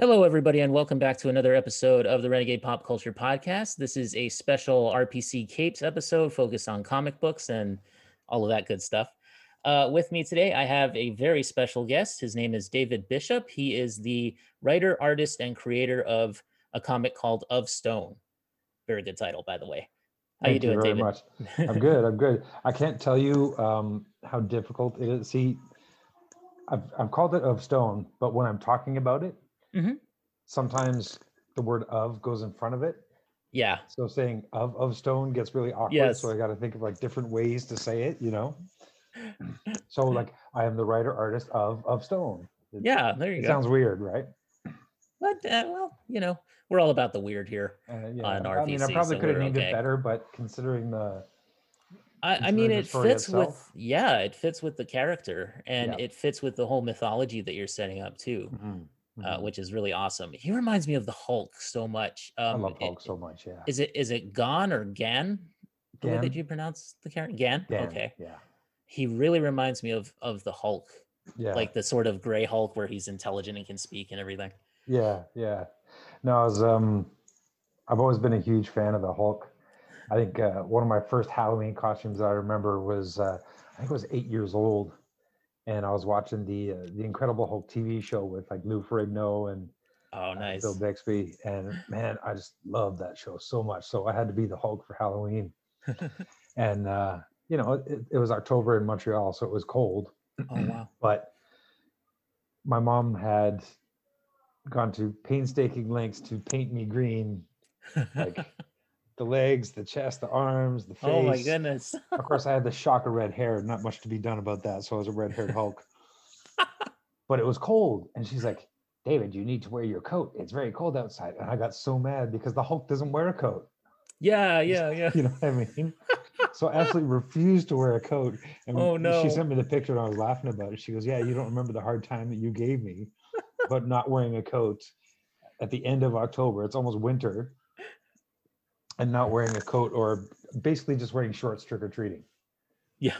Hello, everybody, and welcome back to another episode of the Renegade Pop Culture Podcast. This is a special RPC Capes episode focused on comic books and all of that good stuff. Uh, with me today, I have a very special guest. His name is David Bishop. He is the writer, artist, and creator of a comic called Of Stone. Very good title, by the way. How Thank you doing, very David? much. I'm good. I'm good. I can't tell you um, how difficult it is. See, I've, I've called it of stone, but when I'm talking about it, Mhm. sometimes the word of goes in front of it. Yeah, So saying of of stone gets really awkward. Yes. So I got to think of like different ways to say it, you know? So like I am the writer artist of of stone. It, yeah. There you go. sounds weird, right? But uh, well, you know, we're all about the weird here. Uh, yeah. On I mean, I probably so could have named okay. it better, but considering the I, I mean, it fits with yeah, it fits with the character, and Yeah. it fits with the whole mythology that you're setting up too, uh, Mhm. which is really awesome. He reminds me of the Hulk so much. I Um, love i- Hulk so much. Yeah. Is it is it Gon or Gan? The way that you pronounce the character, Gan. Dan, Okay, Yeah. he really reminds me of of the Hulk, Yeah. like the sort of gray Hulk where he's intelligent and can speak and everything. Yeah, yeah. No, I was um I've always been a huge fan of the Hulk. I think uh, one of my first Halloween costumes I remember was uh, I think I was eight years old, and I was watching the uh, the Incredible Hulk TV show with like Lou Ferrigno and Oh, uh, nice. Bill Bixby, and man, I just loved that show so much. So I had to be the Hulk for Halloween, and uh, you know it, it was October in Montreal, so it was cold, oh wow. but my mom had gone to painstaking lengths to paint me green like the legs the chest the arms the face oh my goodness. of course i had the shock of red hair not much to be done about that so i was a red-haired hulk. But it was cold and she's like david you need to wear your coat. It's very cold outside. And i got so mad because the hulk doesn't wear a coat. Yeah, yeah, yeah. you know what i mean? So I absolutely refused to wear a coat and Oh, no. she sent me the picture and i was laughing about it. She goes yeah you don't remember the hard time that you gave me but not wearing a coat at the end of october. It's almost winter and not wearing a coat or basically just wearing shorts trick-or-treating Yeah,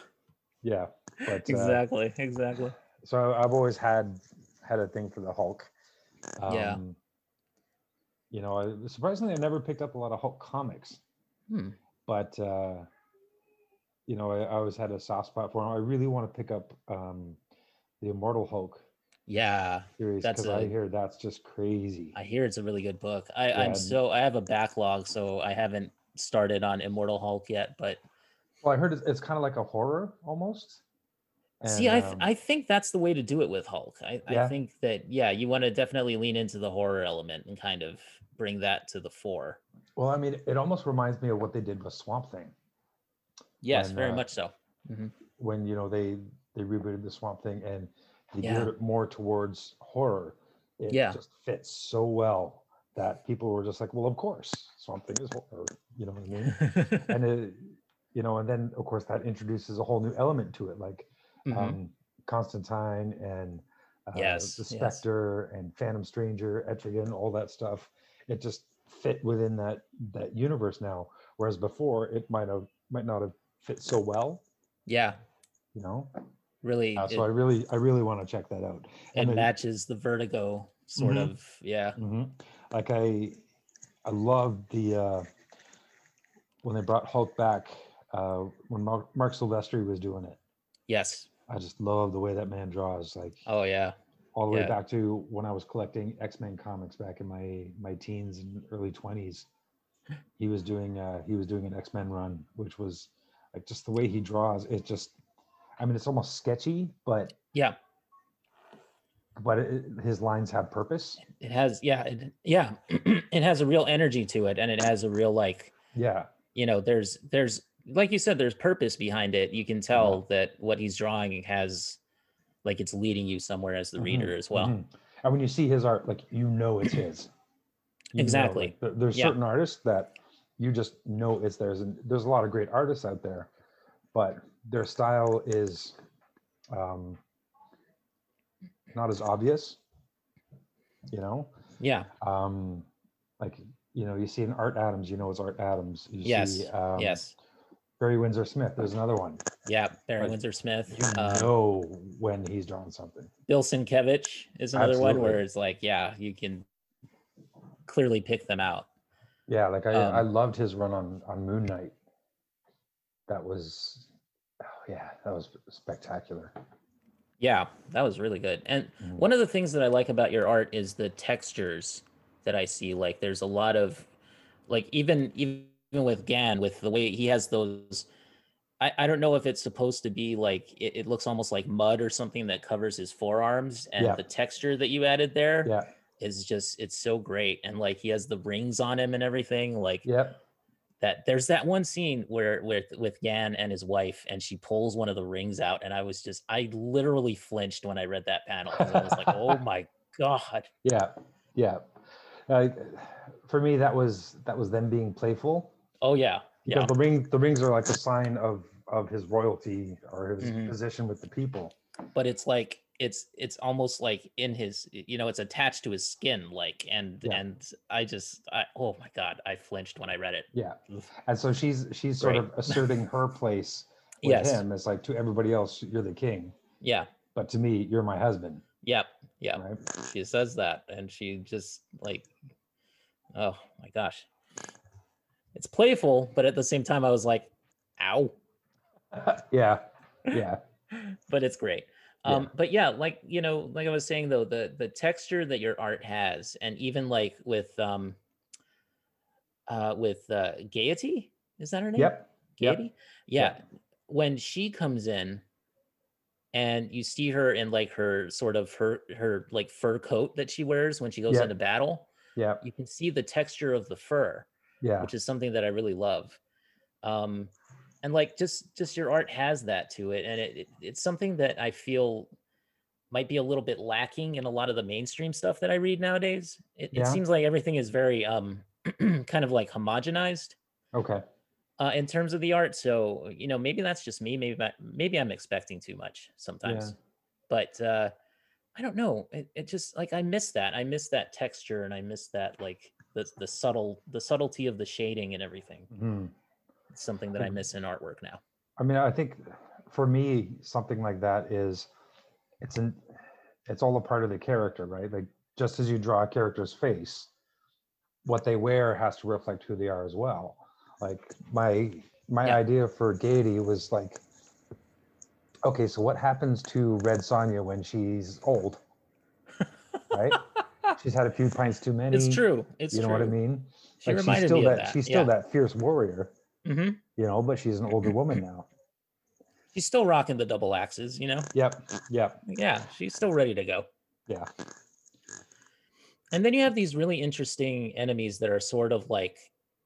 yeah but uh, exactly, exactly. so i've always had had a thing for the hulk Yeah. Um, you know surprisingly i never picked up a lot of hulk comics Hmm. but uh, you know, I, I always had a soft spot for him. I really want to pick up um, the Immortal Hulk Yeah, series That's because I a- hear that's just crazy. I hear it's a really good book. I, Yeah, I'm so I have a backlog, so I haven't started on Immortal Hulk yet. But well, I heard it's, it's kind of like a horror almost. see, I th- um, I think that's the way to do it with Hulk. I, I think that yeah, you want to definitely lean into the horror element and kind of bring that to the fore. well, I mean, it almost reminds me of what they did with Swamp Thing Yes, When, very uh, much so. Mhm. when you know they they rebooted the Swamp Thing and they Yeah. geared it more towards horror. It Yeah. just fits so well that people were just like, well, of course, Swamp Thing is horror. You know what I mean? and it, you know, and then of course that introduces a whole new element to it, like Mhm. um, Constantine and uh, Yes, the yes. Spectre and Phantom Stranger, Etrigan, all that stuff. It just fit within that that universe now. Whereas before, it might have might not have fit so well. yeah, You know, really, uh, it, so I really I really want to check that out. it and then- matches the Vertigo sort Mhm. of. Yeah, Mhm. Like I, I love the uh, when they brought Hulk back uh, when Marc, Marc Silvestri was doing it. yes. I just love the way that man draws. Like Oh yeah, all the way back to when I was collecting X Men comics back in my my teens and early twenties. He was doing uh, he was doing an X Men run, which was like just the way he draws. It just, I mean, it's almost sketchy, but yeah. but it, his lines have purpose. It has yeah, it, yeah. it has a real energy to it, and it has a real like Yeah, you know there's there's like you said there's purpose behind it you can tell that what he's drawing has like it's leading you somewhere as the Mhm, reader as well mhm. And when you see his art, like you know it's his. You know, Exactly. like, there's Yeah. certain artists that you just know it's theirs, and there's a lot of great artists out there, but their style is um, not as obvious. You know, yeah um, like you know, you see an Art Adams, you know it's Art Adams. You yes see um, yes Barry Windsor Smith. There's another one. Yeah, Barry Like, Windsor Smith. You Um, know when he's drawing something. Bill Sienkiewicz is another one where it's like, yeah, you can clearly pick them out. Yeah, like I, I Um, loved his run on on Moon Knight. That was, yeah, that was spectacular. Yeah, that was really good. And Mhm. one of the things that I like about your art is the textures that I see. Like there's a lot of like even even with Gan with the way he has those I, I don't know if it's supposed to be like it, it looks almost like mud or something that covers his forearms and Yeah. the texture that you added there Yeah, is just it's so great and like he has the rings on him and everything like yep, that there's that one scene where with with Gan and his wife and she pulls one of the rings out and I was just I literally flinched when I read that panel I was like oh my god yeah, yeah. Uh, for me, that was that was them being playful. oh yeah yeah the ring, the rings are like a sign of of his royalty or his Mhm. position with the people. but it's like it's it's almost like in his you know it's attached to his skin like and Yeah. and I just I oh my god I flinched when I read it Yeah, and so she's she's sort of asserting her place with Yes. him. It's like to everybody else, you're the king, yeah but to me, you're my husband. yep yeah Right? she says that and she just like oh my gosh it's playful but at the same time i was like ow yeah, yeah, but it's great Yeah. um but yeah like you know like i was saying though the the texture that your art has and even like with um uh with uh gaiety is that her name yep, Yep. Gaiety? Yeah. Yep. When she comes in and you see her in like her sort of her her like fur coat that she wears when she goes Yep. into battle, Yeah. you can see the texture of the fur, yeah, which is something that I really love. Um and like just just your art has that to it and it, it it's something that I feel might be a little bit lacking in a lot of the mainstream stuff that I read nowadays. It, Yeah. it seems like everything is very um kind of like homogenized okay, uh, in terms of the art. So you know, maybe that's just me. Maybe maybe I'm expecting too much sometimes. yeah. But uh, I don't know. It, it just like I miss that. I miss that texture, and I miss that like the the subtle the subtlety of the shading and everything. Mhm. It's something that I miss in artwork now. I mean, I think for me, something like that is it's an it's all a part of the character, right? Like just as you draw a character's face, what they wear has to reflect who they are as well. Like my my Yeah. idea for Gaiety was like, okay, so what happens to Red Sonja when she's old? Right? she's had a few pints too many. It's true. It's you know true. what I mean? She like she's still me that, that. she's still yeah. that fierce warrior, hmm you know, but she's an older woman now. She's still rocking the double axes. You know. Yep. Yep. Yeah, she's still ready to go. Yeah. And then you have these really interesting enemies that are sort of like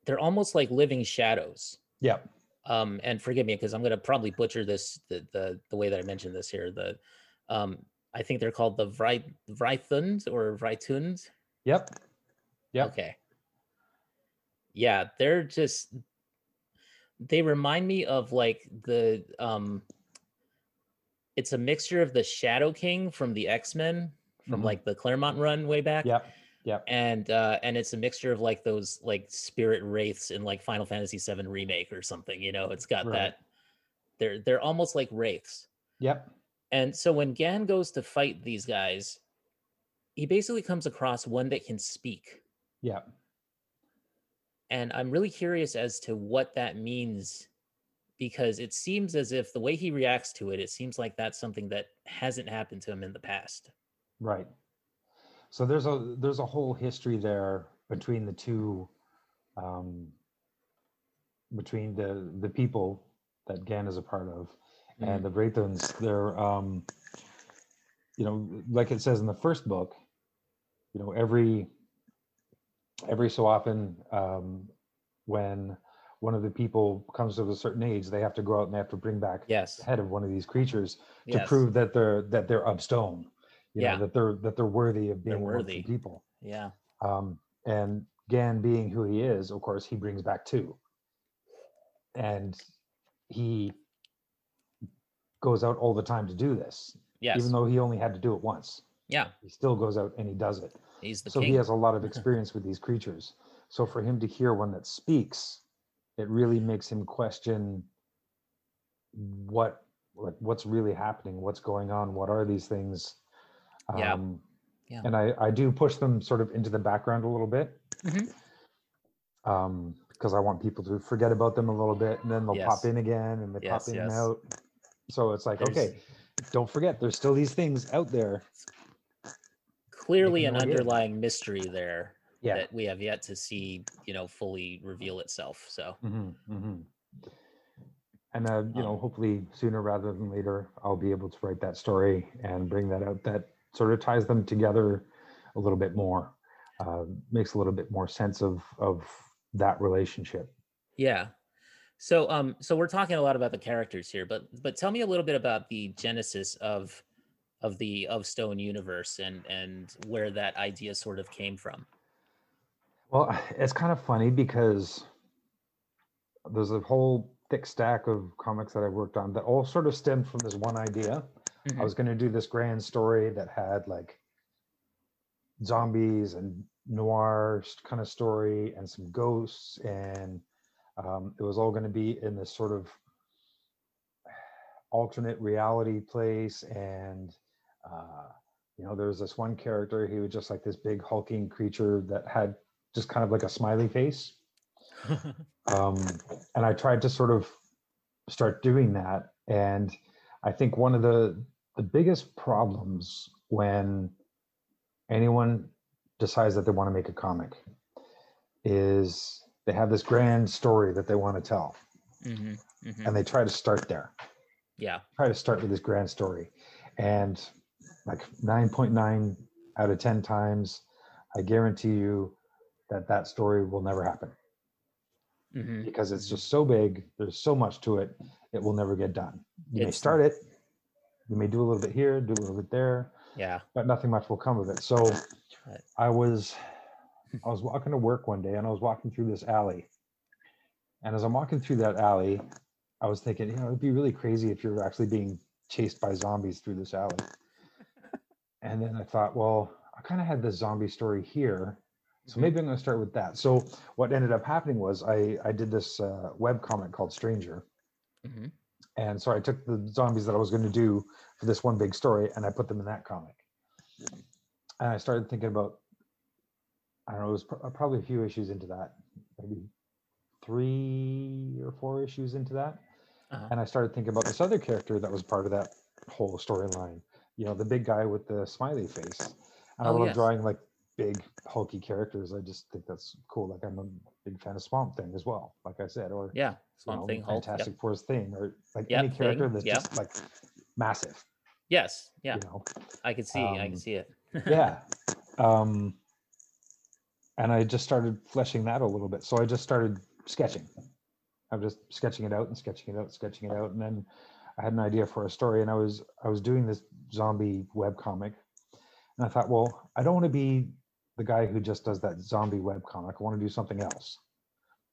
they're almost like living shadows. Yep. um and forgive me because i'm going to probably butcher this the, the the way that i mentioned this here the um i think they're called the Vri- Vrythund or Vrytund. Yep. Yep. okay yeah they're just they remind me of like the um it's a mixture of the shadow king from the x-men from Mhm. like the claremont run way back Yep. Yep. and uh and it's a mixture of like those like spirit wraiths in like final fantasy 7 remake or something you know it's got Right. that they're they're almost like wraiths Yep. and so when gan goes to fight these guys he basically comes across one that can speak Yep. And i'm really curious as to what that means because it seems as if the way he reacts to it it seems like that's something that hasn't happened to him in the past Right. So there's a there's a whole history there between the two, um, between the the people that Gan is a part of Mm. and the Wraithons. They're um, you know, like it says in the first book, you know, every every so often um, when one of the people comes to a certain age, they have to go out and they have to bring back yes. the head of one of these creatures to yes. prove that they're that they're of stone you Yeah. know that they're that they're worthy of They're being worthy. people. Yeah. Um and gan being who he is of course he brings back two. And he goes out all the time to do this yes. even though he only had to do it once. Yeah. He still goes out and he does it he's the so king he has a lot of experience with these creatures so for him to hear one that speaks it really makes him question what like what's really happening what's going on what are these things Yeah. um Yeah. and i i do push them sort of into the background a little bit Mhm. um because i want people to forget about them a little bit and then they'll Yes. pop in again and they Yes, pop in and out so it's like There's okay don't forget there's still these things out there Clearly, an underlying mystery there yeah that we have yet to see, you know, fully reveal itself. So, hmm hmm And uh, you know, Um, hopefully sooner rather than later, I'll be able to write that story and bring that out. That sort of ties them together a little bit more, uh, makes a little bit more sense of of that relationship. yeah. So, um, so we're talking a lot about the characters here, but but tell me a little bit about the genesis of of the of Stone universe and and where that idea sort of came from. Well, it's kind of funny because there's a whole thick stack of comics that I worked on that all sort of stemmed from this one idea. Mhm. I was going to do this grand story that had like zombies and noir kind of story and some ghosts and um, it was all going to be in this sort of alternate reality place and uh, you know there was this one character he was just like this big hulking creature that had just kind of like a smiley face um, and I tried to sort of start doing that. And I think one of the the biggest problems when anyone decides that they want to make a comic is they have this grand story that they want to tell, Mhm, mhm. and they try to start there. Yeah. Try to start with this grand story, and like 9.9 out of 10 times, I guarantee you that that story will never happen. mhm. because it's just so big. There's so much to it. It will never get done. You may start it. You may do a little bit here, do a little bit there, Yeah. but nothing much will come of it. So I was I was walking to work one day and I was walking through this alley. And as I'm walking through that alley, I was thinking, you know, it'd be really crazy if you're actually being chased by zombies through this alley. And then I thought, well, I kind of had this zombie story here. So Mhm. maybe I'm going to start with that. So what ended up happening was I I did this uh, web comic called Stranger, Mhm. and so I took the zombies that I was going to do for this one big story, and I put them in that comic. And I started thinking about, I don't know, it was pr- probably a few issues into that, maybe three or four issues into that, Uh-huh. and I started thinking about this other character that was part of that whole storyline. You know, the big guy with the smiley face. And I Oh, love yes. drawing like big hulky characters. I just think that's cool. Like I'm a big fan of Swamp Thing as well, like I said, or Yeah. you Swamp know, Thing, Hulk. Fantastic Yep. Four's thing, or like Yep, any character Thing, that's yep. just like massive. Yes. Yeah. You know, I can see. I can Um, see it. yeah. Um, and I just started fleshing that a little bit. So I just started sketching. I'm just sketching it out and sketching it out, sketching it out, and then I had an idea for a story, and I was I was doing this zombie web comic, and I thought, well, I don't want to be the guy who just does that zombie web comic. I want to do something else.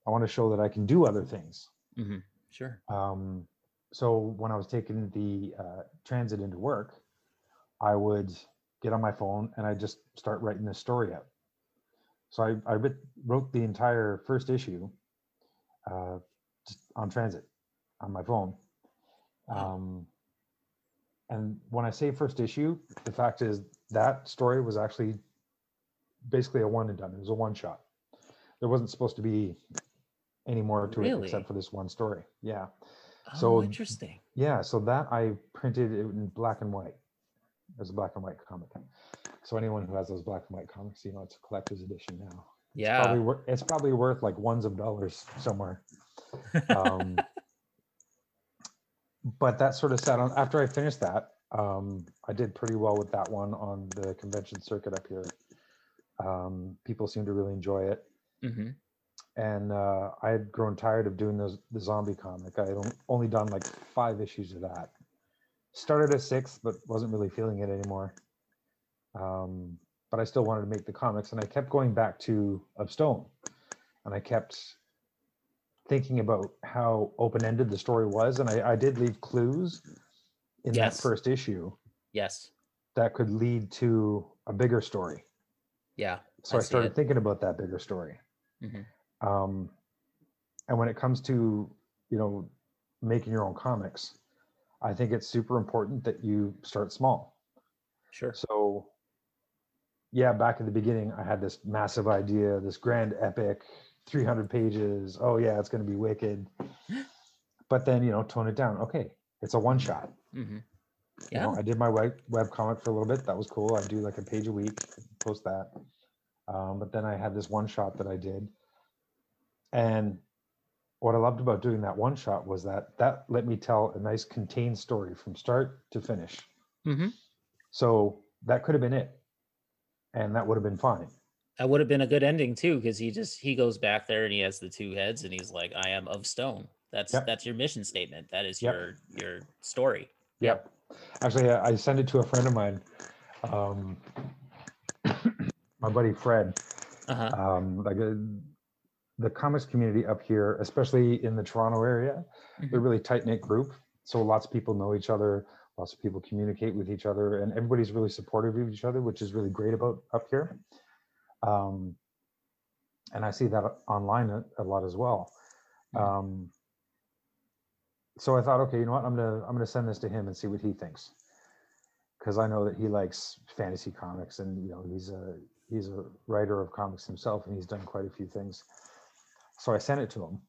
I want to show that I can do other things. hmm Sure. Um, so when I was taking the uh, transit into work, I would get on my phone and I just start writing this story out. So I, I writ, wrote the entire first issue uh, on transit on my phone. Um, and when I say first issue, the fact is that story was actually basically a one and done. It was a one shot. There wasn't supposed to be any more to it except for this one story. Yeah. Oh, so- interesting. Yeah, so that I printed it in black and white. It was a black and white comic. So anyone who has those black and white comics, you know, it's a collector's edition now. Yeah. Probably wor- it's probably worth like ones of dollars somewhere. Um, but that sort of sat on after I finished that. Um, I did pretty well with that one on the convention circuit up here. Um, people seem to really enjoy it hmm and uh, I had grown tired of doing those the zombie comic. I had only done like five issues of that. Started a sixth, but wasn't really feeling it anymore. Um, but I still wanted to make the comics, and I kept going back to Of Stone, and I kept thinking about how open ended the story was, and I, I did leave clues in Yes. that first issue Yes. that could lead to a bigger story. Yeah. So I I, started it. thinking about that bigger story. Mhm. Um, and when it comes to, you know, making your own comics, I think it's super important that you start small. Sure. So, yeah, back at the beginning, I had this massive idea, this grand epic, 300 pages. Oh, yeah, it's going to be wicked. But then, you know, tone it down. Okay, it's a one shot. hmm You Yeah. know, I did my web, web comic for a little bit. That was cool. I do like a page a week, post that. Um, but then I had this one shot that I did. And what I loved about doing that one shot was that that let me tell a nice contained story from start to finish. hmm So that could have been it. And that would have been fine. That would have been a good ending too, because he just he goes back there and he has the two heads and he's like, "I am of stone." That's Yep. that's your mission statement. That is Yep. your your story. Yep. Actually, I I sent it to a friend of mine, um, my buddy Fred. Uh huh. Um, like uh, the comics community up here, especially in the Toronto area, they're a really tight knit group. So lots of people know each other. Lots of people communicate with each other, and everybody's really supportive of each other, which is really great about up here. Um, and I see that online a, a lot as well. Mhm. Um, so I thought, okay, you know what? I'm gonna I'm gonna send this to him and see what he thinks, because I know that he likes fantasy comics, and you know he's a he's a writer of comics himself, and he's done quite a few things. So I sent it to him,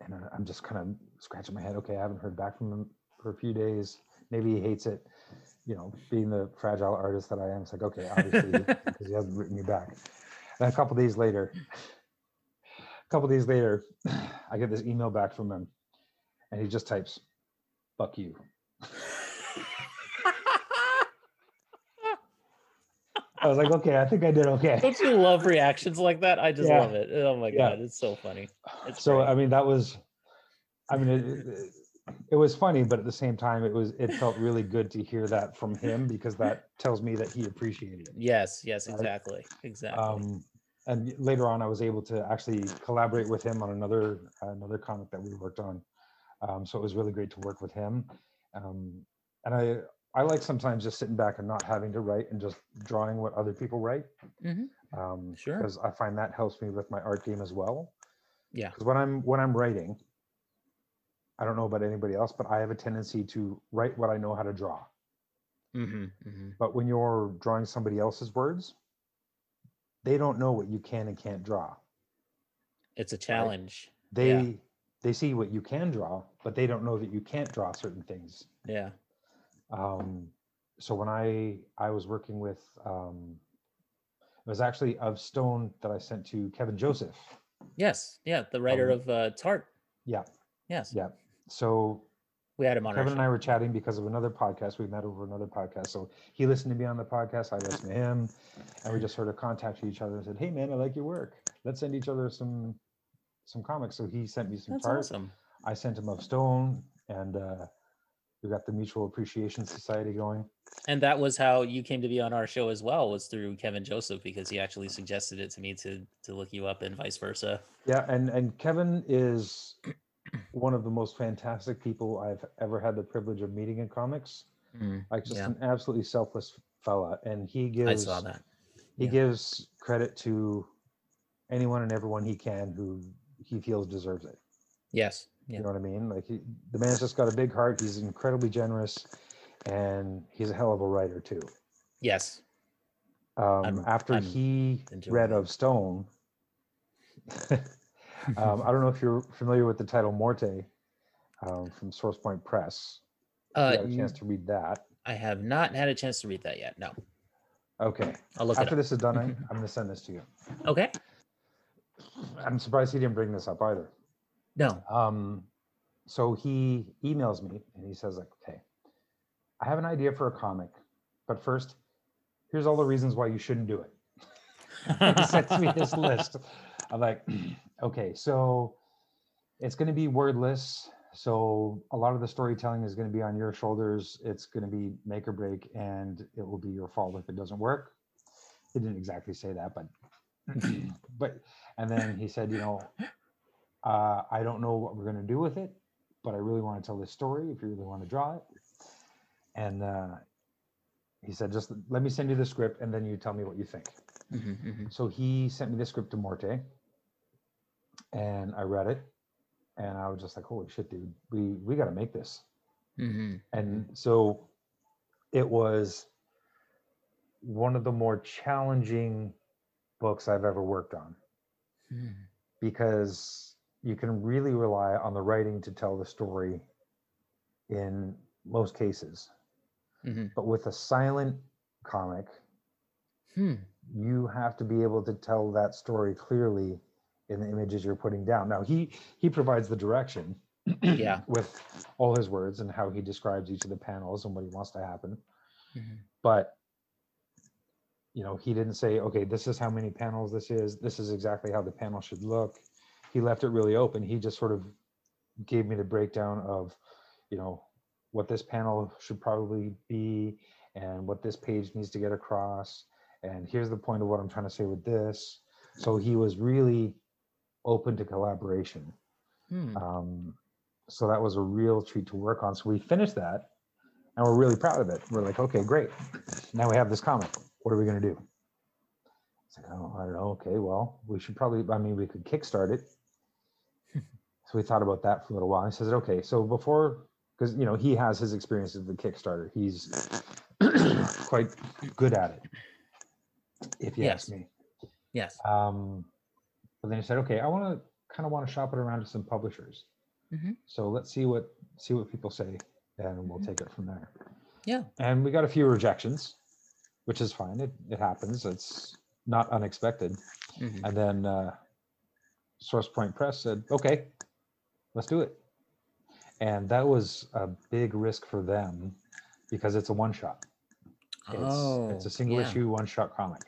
and I'm just kind of scratching my head. Okay, I haven't heard back from him for a few days. Maybe he hates it. You know, being the fragile artist that I am, it's like okay, obviously because he hasn't written me back. And a couple days later, a couple days later, I get this email back from him, and he just types, "Fuck you." I was like, okay, I think I did okay. Don't you love reactions like that? I just Yeah. love it. Oh my Yeah. god, it's so funny. It's so great. I mean, that was, I mean, it, it, it was funny, but at the same time, it was it felt really good to hear that from him because that tells me that he appreciated it. Yes, yes, exactly, exactly. Um, and later on, I was able to actually collaborate with him on another another comic that we worked on. Um, so it was really great to work with him. Um, and I I like sometimes just sitting back and not having to write and just drawing what other people write. Mhm. Um, Sure. Because I find that helps me with my art game as well. Yeah. Because when I'm when I'm writing, I don't know about anybody else, but I have a tendency to write what I know how to draw. hmm hmm But when you're drawing somebody else's words, they don't know what you can and can't draw. It's a challenge. They Yeah. they see what you can draw, but they don't know that you can't draw certain things. Yeah. Um, so when I I was working with um, it was actually of Stone that I sent to Kevin Joseph. Yes. Yeah. The writer Um, of uh, Tart. Yeah, Yes. yeah. So We had him on Kevin and I were chatting because of another podcast. We met over another podcast. So he listened to me on the podcast. I listened to him, and we just sort of contacted each other and said, "Hey, man, I like your work. Let's send each other some some comics." So he sent me some That's awesome. I sent him of Stone, and uh, we got the Mutual Appreciation Society going. And that was how you came to be on our show as well, was through Kevin Joseph, because he actually suggested it to me to to look you up and vice versa. Yeah, and and Kevin is one of the most fantastic people I've ever had the privilege of meeting in comics. Mm, Like just Yeah. an absolutely selfless fella, and he gives I saw that. he yeah. gives credit to anyone and everyone he can who he feels deserves it. Yes. Yeah. You know what I mean? Like he, the man's just got a big heart. He's incredibly generous, and he's a hell of a writer too. Yes. Um, I'm- after I'm he read it. of Stone, um, I don't know if you're familiar with the title Morte um, from Source Point Press. Uh, you got a chance to read that. I have not had a chance to read that yet. No. Okay. I'll look After this is done, I'm going to send this to you. Okay. I'm surprised he didn't bring this up either. No. Um, so he emails me and he says, like, okay, I have an idea for a comic, but first, here's all the reasons why you shouldn't do it. he sends me this list. I'm like, okay, so it's going to be wordless. So a lot of the storytelling is going to be on your shoulders. It's going to be make or break, and it will be your fault if it doesn't work. He didn't exactly say that, but but and then he said, you know, uh, I don't know what we're going to do with it, but I really want to tell this story. If you really want to draw it, and uh, he said, just let me send you the script, and then you tell me what you think. Mhm, mhm. So he sent me the script to Morte, and I read it, and I was just like, holy shit, dude, we we got to make this. hmm And so it was one of the more challenging books I've ever worked on Hmm. because you can really rely on the writing to tell the story in most cases. hmm But with a silent comic, Hmm. you have to be able to tell that story clearly in the images you're putting down. Now he he provides the direction Yeah. with all his words and how he describes each of the panels and what he wants to happen. Mhm. But you know, he didn't say, okay, this is how many panels this is. This is exactly how the panel should look. He left it really open. He just sort of gave me the breakdown of, you know, what this panel should probably be and what this page needs to get across. And here's the point of what I'm trying to say with this. So he was really open to collaboration. Hmm. Um, so that was a real treat to work on. So we finished that and we're really proud of it. We're like, okay, great. Now we have this comic. What are we going to do? It's like, oh, I don't know. Okay, well, we should probably, I mean, we could kickstart it. so we thought about that for a little while. He says, okay, so before, because, you know, he has his experience with the Kickstarter, he's quite good at it, if you ask me. Yes. Um, but then he said, okay, I want to kind of want to shop it around to some publishers. Mhm. So let's see what see what people say, and we'll Mhm. take it from there. Yeah. And we got a few rejections, which is fine. It it happens. It's not unexpected. Mhm. And then uh, Source Point Press said, okay, let's do it. And that was a big risk for them because it's a one shot. It's, oh, it's a single yeah. issue one shot comic.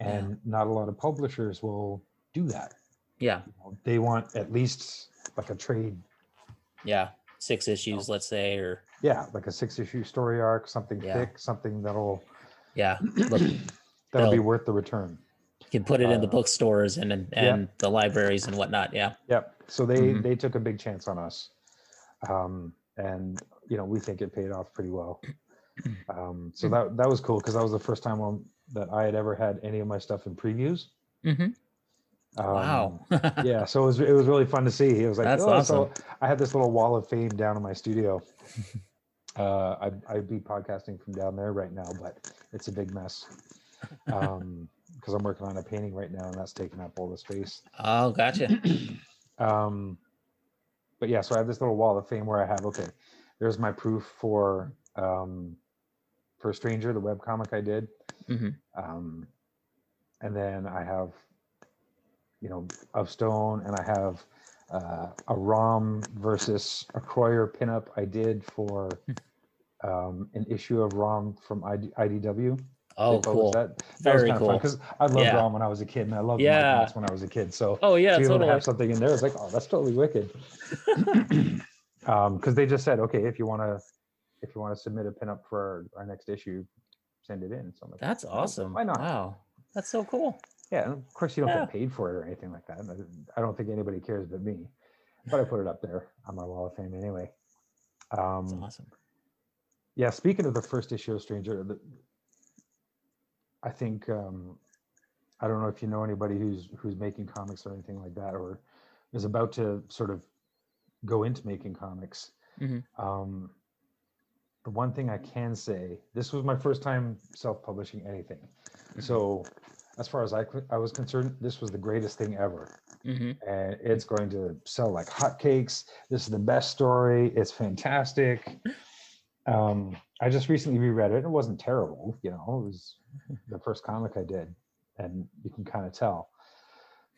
Yeah. And not a lot of publishers will do that. Yeah. They want at least like a trade, Yeah. Six issues, let's say, or yeah, like a six issue story arc, something Yeah. thick, something that'll yeah. Look, that'll be worth the return. you can put it in the Uh, bookstores and and, yeah. the libraries and whatnot. Yeah. Yep. So they Mhm. they took a big chance on us, um, and you know we think it paid off pretty well. Um, so that that was cool because that was the first time on, that I had ever had any of my stuff in previews. hmm Um, wow. yeah, so it was it was really fun to see. It was like, That's oh, so. I had this little wall of fame down in my studio. Uh, I, I'd be podcasting from down there right now, but it's a big mess um, because I'm working on a painting right now, and that's taking up all the space. oh, gotcha. Um, but yeah, so I have this little wall of fame where I have okay, there's my proof for um, for Stranger, the web comic I did, hmm um, and then I have you know of Stone, and I have uh, a Rom versus a Croyer pinup I did for um, an issue of Rom from ID, IDW. Oh, cool. That, that Very was cool. because I loved Yeah. Rom when I was a kid, and I loved Yeah. Mike when I was a kid. So Oh yeah, to be able to totally. have something in there, it's like, oh, that's totally wicked. um, because they just said, okay, if you want to, if you want to submit a pinup for our, our next issue, send it in. So like, That's "Oh, awesome. Why not? Wow. That's so cool. Yeah, of course you don't Yeah. get paid for it or anything like that. I- don't think anybody cares but me. But I put it up there on my wall of fame anyway. That's Um, awesome. yeah, speaking of the first issue of Stranger, the, I think um, I don't know if you know anybody who's who's making comics or anything like that, or is about to sort of go into making comics. Mhm. Um, the one thing I can say, this was my first time self-publishing anything, so as far as I I was concerned, this was the greatest thing ever hmm and it's going to sell like hotcakes. This is the best story. It's fantastic. Um, I just recently reread it. It wasn't terrible, you know. It was the first comic I did, and you can kind of tell.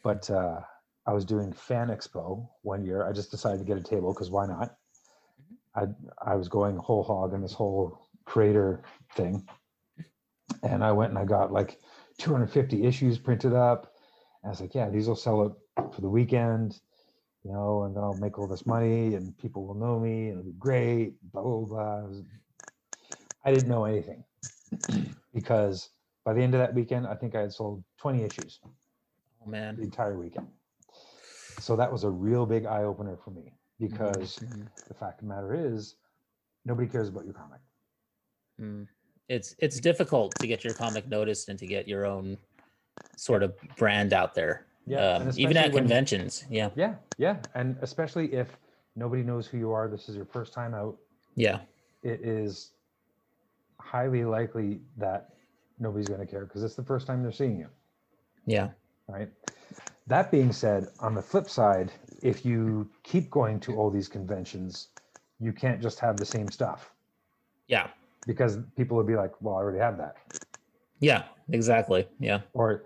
But uh, I was doing Fan Expo one year. I just decided to get a table because why not? I I was going whole hog in this whole creator thing, and I went and I got like 250 issues printed up. And I was like, yeah, these will sell it for the weekend, you know, and then I'll make all this money and people will know me and it'll be great, blah, blah, blah. It was- I didn't know anything because by the end of that weekend, I think I had sold 20 issues Oh man. the entire weekend. So that was a real big eye opener for me because Mhm. the fact of the matter is nobody cares about your comic. Mm. It's it's difficult to get your comic noticed and to get your own sort of brand out there. Yeah. um, even at when- conventions. Yeah, Yeah, yeah, and especially if nobody knows who you are, this is your first time out. yeah, It is highly likely that nobody's going to care because it's the first time they're seeing you. yeah, right? That being said, on the flip side, if you keep going to all these conventions, you can't just have the same stuff yeah, because people would be like, well, I already have that. yeah. Exactly. Yeah, Or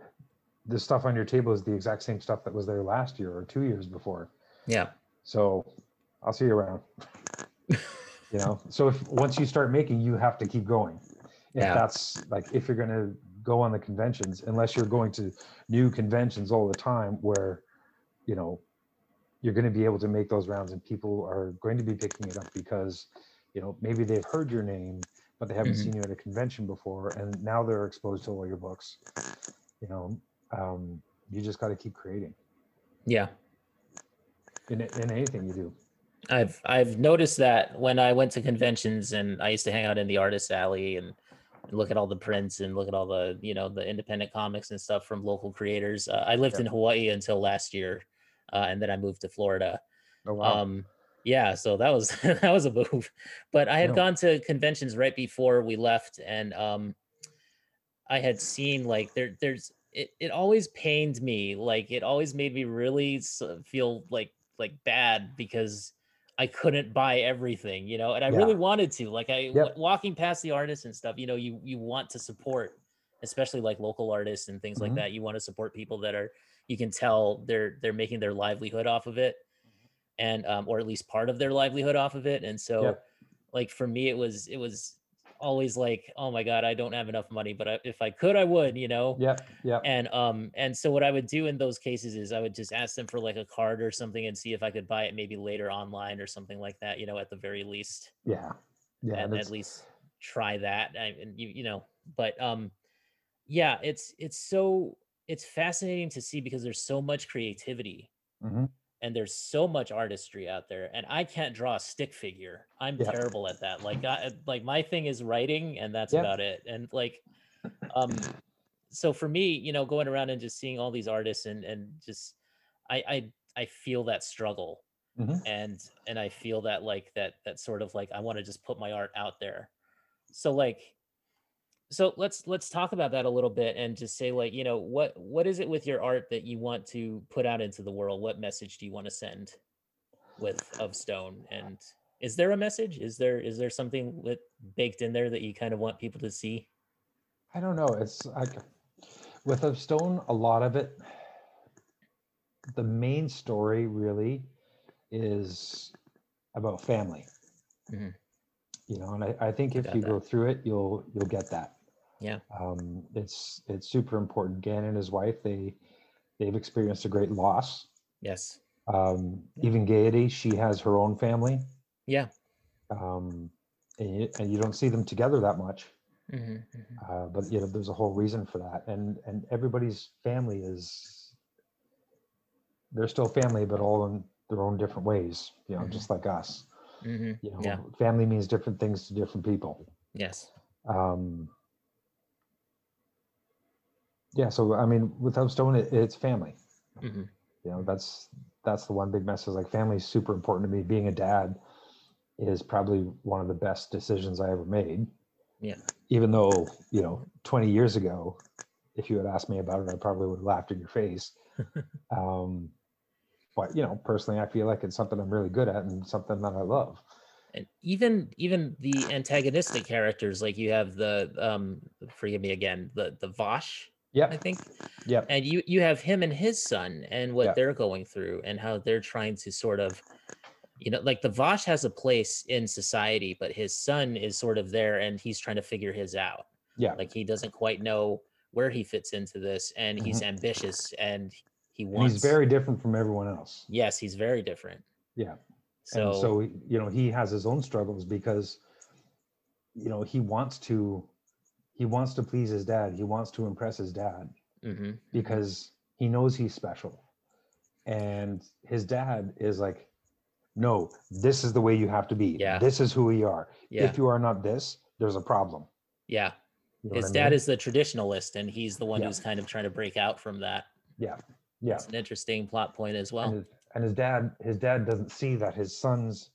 the stuff on your table is the exact same stuff that was there last year or two years before. yeah, So I'll see you around. you know, so if once you start making, you have to keep going. If Yeah. that's like if you're going to go on the conventions, unless you're going to new conventions all the time where, you know, you're going to be able to make those rounds and people are going to be picking it up because, you know, maybe they've heard your name, but they haven't Mhm. seen you at a convention before and now they're exposed to all your books. You know, um, you just got to keep creating yeah. in, in anything you do. I've I've noticed that when I went to conventions and I used to hang out in the artist alley and look at all the prints and look at all the you know the independent comics and stuff from local creators. Uh, I lived Yeah. in Hawaii until last year, uh, and then I moved to Florida. Oh, wow. Um, yeah, so that was that was a move. But I had No. gone to conventions right before we left, and um, I had seen like there there's it. It always pained me, like it always made me really feel like like bad because I couldn't buy everything, you know, and I really wanted to. Like I Yep. walking past the artists and stuff, you know, you you want to support, especially like local artists and things like Mhm. that. You want to support people that are you can tell they're they're making their livelihood off of it and um, or at least part of their livelihood off of it and so Yep. like for me it was it was always like oh my god i don't have enough money but I, if i could i would you know Yeah, yeah. and um and so what i would do in those cases is i would just ask them for like a card or something and see if i could buy it maybe later online or something like that you know at the very least Yeah. Yeah. and at least try that I, and you you know but um yeah it's it's so it's fascinating to see because there's so much creativity Mhm. And there's so much artistry out there and i can't draw a stick figure i'm Yeah. terrible at that like I, like my thing is writing and that's Yeah. about it and like um so for me you know going around and just seeing all these artists and and just i i i feel that struggle Mhm. and and i feel that like that that sort of like i want to just put my art out there so like so let's let's talk about that a little bit and just say like you know what what is it with your art that you want to put out into the world what message do you want to send with of stone and is there a message is there is there something with baked in there that you kind of want people to see I don't know. It's like with of stone, a lot of it, the main story really is about family. Mhm. You know, and I, I think if you that. go through it, you'll you'll get that. Yeah. Um, it's it's super important. Gan and his wife, they they've experienced a great loss. yes Um, even Gaiety, she has her own family. yeah Um, and you, and you don't see them together that much. Mhm, mhm. uh, but you know there's a whole reason for that and and everybody's family is they're still family but all in their own different ways you know Mhm. just like us Mhm, you know yeah family means different things to different people yes um yeah so i mean without stone it, it's family. Mhm, you know that's that's the one big message like family is super important to me. Being a dad is probably one of the best decisions i ever made. Yeah. even though you know 20 years ago if you had asked me about it i probably would have laughed in your face. Um but you know personally i feel like it's something i'm really good at and something that i love. And even even the antagonistic characters like you have the um forgive me again the the vosh i think. Yeah and you you have him and his son and what Yeah. they're going through and how they're trying to sort of you know like the vosh has a place in society but his son is sort of there and he's trying to figure his out. Yeah. Like he doesn't quite know where he fits into this and he's mm-hmm. ambitious and he and wants he's very different from everyone else. Yes he's very different. Yeah. So, and so you know he has his own struggles because you know he wants to he wants to please his dad. He wants to impress his dad mhm, because he knows he's special. And his dad is like no this is the way you have to be. Yeah. this is who we are. Yeah. If you are not this there's a problem. Yeah. You know his dad mean? is the traditionalist and he's the one Yeah. who's kind of trying to break out from that. Yeah. Yeah. It's an interesting plot point as well. and his, and his dad his dad doesn't see that his son's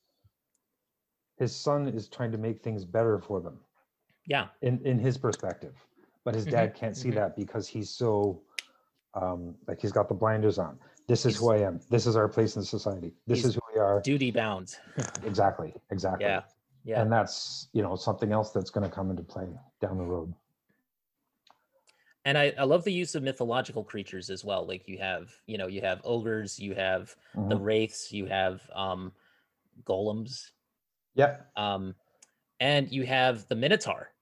his son is trying to make things better for them yeah. in in his perspective but his dad can't see mhm. that because he's so um like he's got the blinders on this is He's- who i am this is our place in society this is who we are Duty bound. exactly exactly Yeah. Yeah. and that's you know something else that's going to come into play down the road and I, I love the use of mythological creatures as well. Like you have, you know, you have ogres, you have the Mhm. wraiths, you have um golems, yep um, and you have the minotaur.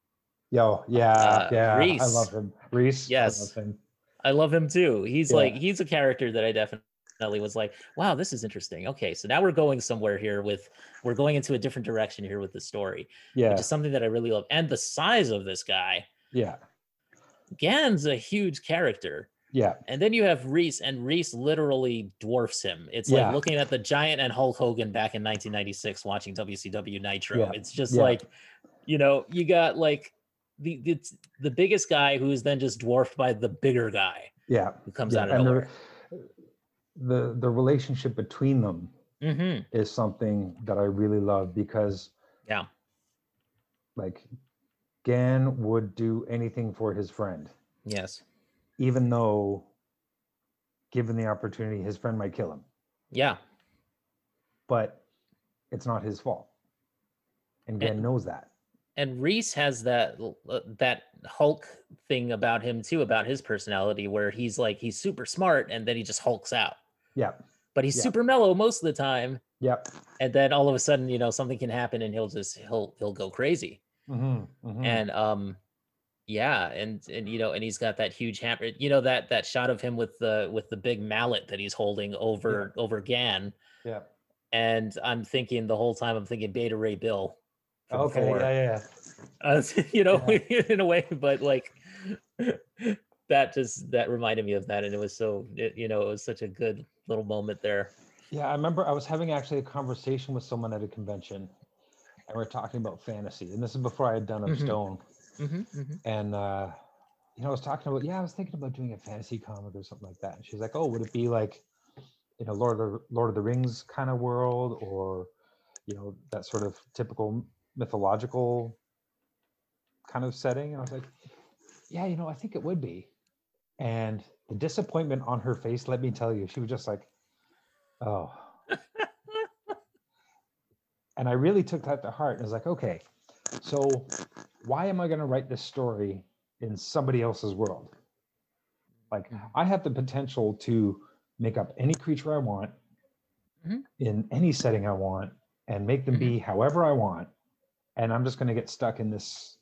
Yo yeah Uh, yeah i love him reese Yes. I love him. I love him too. He's Yeah. like he's a character that I definitely was like, wow, this is interesting. Okay, so now we're going somewhere here with we're going into a different direction here with the story, yeah which is something that I really love. And the size of this guy, yeah Gan's a huge character. yeah And then you have Reese, and Reese literally dwarfs him. It's Yeah. like looking at the Giant and Hulk Hogan back in 1996 watching WCW Nitro. Yeah. It's just Yeah. like, you know, you got like the it's the biggest guy who is then just dwarfed by the bigger guy yeah who comes yeah out of and nowhere. the, the the relationship between them hmm is something that I really love because Yeah. like Gan would do anything for his friend, Yes. even though given the opportunity, his friend might kill him. Yeah. But it's not his fault. And Gan And- knows that. And Reese has that uh, that Hulk thing about him too, about his personality, where he's like he's super smart and then he just hulks out, Yeah. but he's Yeah. super mellow most of the time. Yep. and then all of a sudden you know something can happen and he'll just he'll he'll go crazy hmm and um yeah and and you know and he's got that huge hammer you know that that shot of him with the with the big mallet that he's holding over over gan yeah. and i'm thinking the whole time i'm thinking beta ray bill Okay. Thor. Yeah, yeah. Uh, you know in a way but like that just that reminded me of that and it was so it, you know it was such a good little moment there Yeah, I remember I was having actually a conversation with someone at a convention and we are talking about fantasy. And this is before I had done a Mhm. stone. Mhm, mhm. and uh you know i was talking about yeah i was thinking about doing a fantasy comic or something like that and she's like oh would it be like you know lord of the lord of the rings kind of world or you know that sort of typical mythological kind of setting and i was like yeah you know i think it would be and the disappointment on her face let me tell you she was just like oh and i really took that to heart and was like okay so why am I going to write this story in somebody else's world? Like, Mhm. I have the potential to make up any creature I want Mhm. in any setting I want and make them Mhm. be however I want. And I'm just going to get stuck in this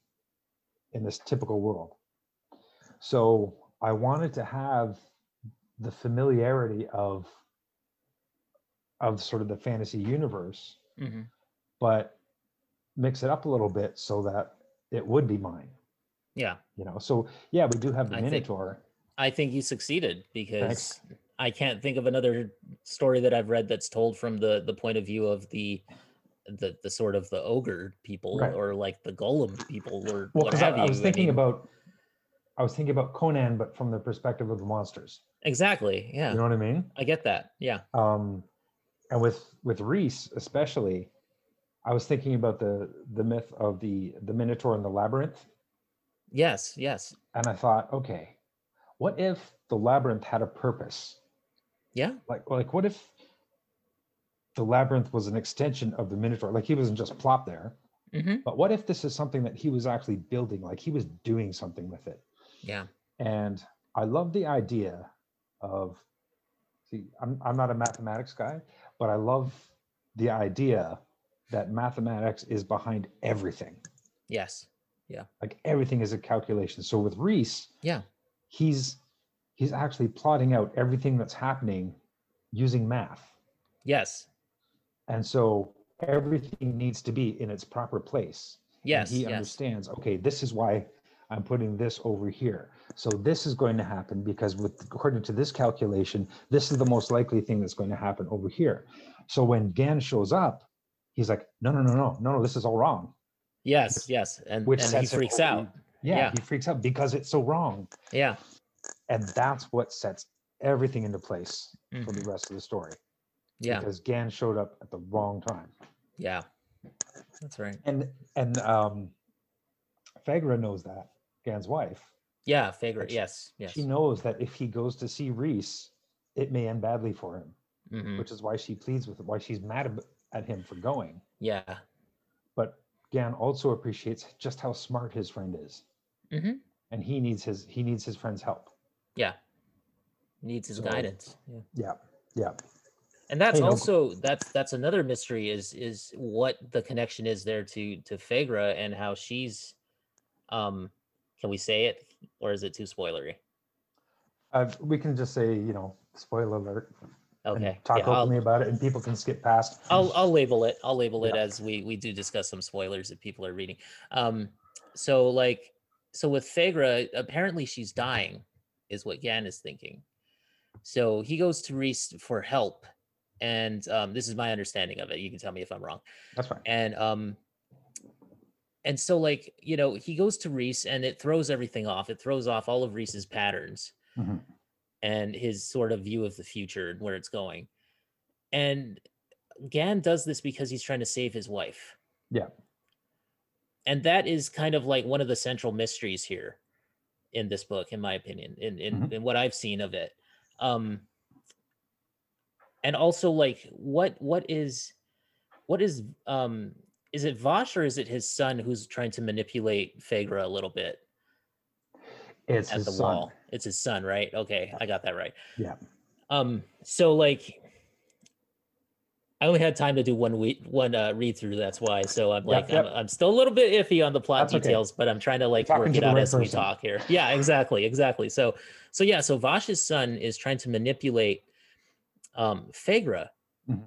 in this typical world. So I wanted to have the familiarity of of sort of the fantasy universe Mhm. but mix it up a little bit so that it would be mine yeah you know so yeah we do have the I think- minotaur I think you succeeded because I can't think of another story that I've read that's told from the the point of view of the the the sort of the ogre people Right. or like the golem people or well what because I, you. I was thinking mean, about i was thinking about conan but from the perspective of the monsters exactly. Yeah, you know what i mean I get that. Yeah. um and with with reese especially i was thinking about the the myth of the the minotaur and the labyrinth Yes. Yes. and i thought okay what if the labyrinth had a purpose Yeah. like like what if the labyrinth was an extension of the minotaur. Like he wasn't just plopped there. Hmm but what if this is something that he was actually building? Like he was doing something with it. Yeah. and i love the idea of see i'm, I'm not a mathematics guy but i love the idea that mathematics is behind everything. Yes. Yeah. Like everything is a calculation. So with reese Yeah. he's he's actually plotting out everything that's happening using math. Yes. And so everything needs to be in its proper place and Yes. he yes. understands okay this is why i'm putting this over here so this is going to happen because with according to this calculation this is the most likely thing that's going to happen over here so when gan shows up he's like no no no no no no this is all wrong Yes. Yes. And which and he freaks out. yeah, Yeah. he freaks out because it's so wrong Yeah. and that's what sets everything into place for Mhm. the rest of the story Yeah. because Gan showed up at the wrong time. Yeah. That's right. And and um Fagra knows that, Gan's wife. Yeah. Like, she- Yes. Yes. She knows that if he goes to see Reese, it may end badly for him, Mhm. which is why she pleads with why she's mad at him for going. Yeah. But Gan also appreciates just how smart his friend is. hmm And he needs his he needs his friend's help. Yeah. Needs his So- guidance. Yeah. Yeah. Yeah. And that's also that's that's another mystery is is what the connection is there to to Fagra and how she's um can we say it or is it too spoilery? Uh, we can just say, you know, spoiler alert. okay. talk yeah, I'll, openly about it and people can skip past. I'll I'll label it. I'll label it as we we do discuss some spoilers if people are reading. Um so like so with Fagra apparently she's dying is what Gan is thinking. So he goes to Reese for help and um this is my understanding of it you can tell me if I'm wrong That's fine. and um and so like you know he goes to reese and it throws everything off it throws off all of reese's patterns Mhm. and his sort of view of the future and where it's going and gan does this because he's trying to save his wife Yeah. and that is kind of like one of the central mysteries here in this book in my opinion in in, Mhm. in what i've seen of it um and also like what what is what is um is it Vosh or is it his son who's trying to manipulate Fagra a little bit It's at his the son. wall? It's his son, right? Okay, I got that right. Yeah. Um. So like, I only had time to do one week, one uh, read through. That's why. So I'm like, yep. I'm, I'm still a little bit iffy on the plot That's okay. details, but I'm trying to like work it out right as we talk here. Yeah, exactly, exactly. So, so yeah, so Vosh's son is trying to manipulate um Fagra. Mhm.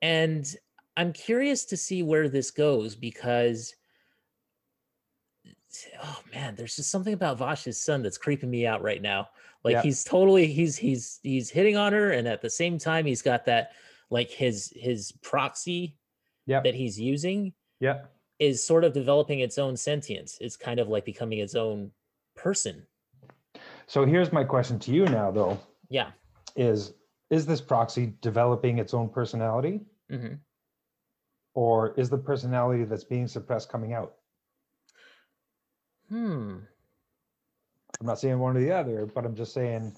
And I'm curious to see where this goes because oh man, there's just something about Vash's son that's creeping me out right now. Like Yeah. he's totally he's he's he's hitting on her, and at the same time, he's got that like his his proxy Yeah. that he's using Yeah. is sort of developing its own sentience. It's kind of like becoming its own person. So here's my question to you now, though: Yeah. Is is this proxy developing its own personality, hmm or is the personality that's being suppressed coming out? Hmm. I'm not saying one or the other, but I'm just saying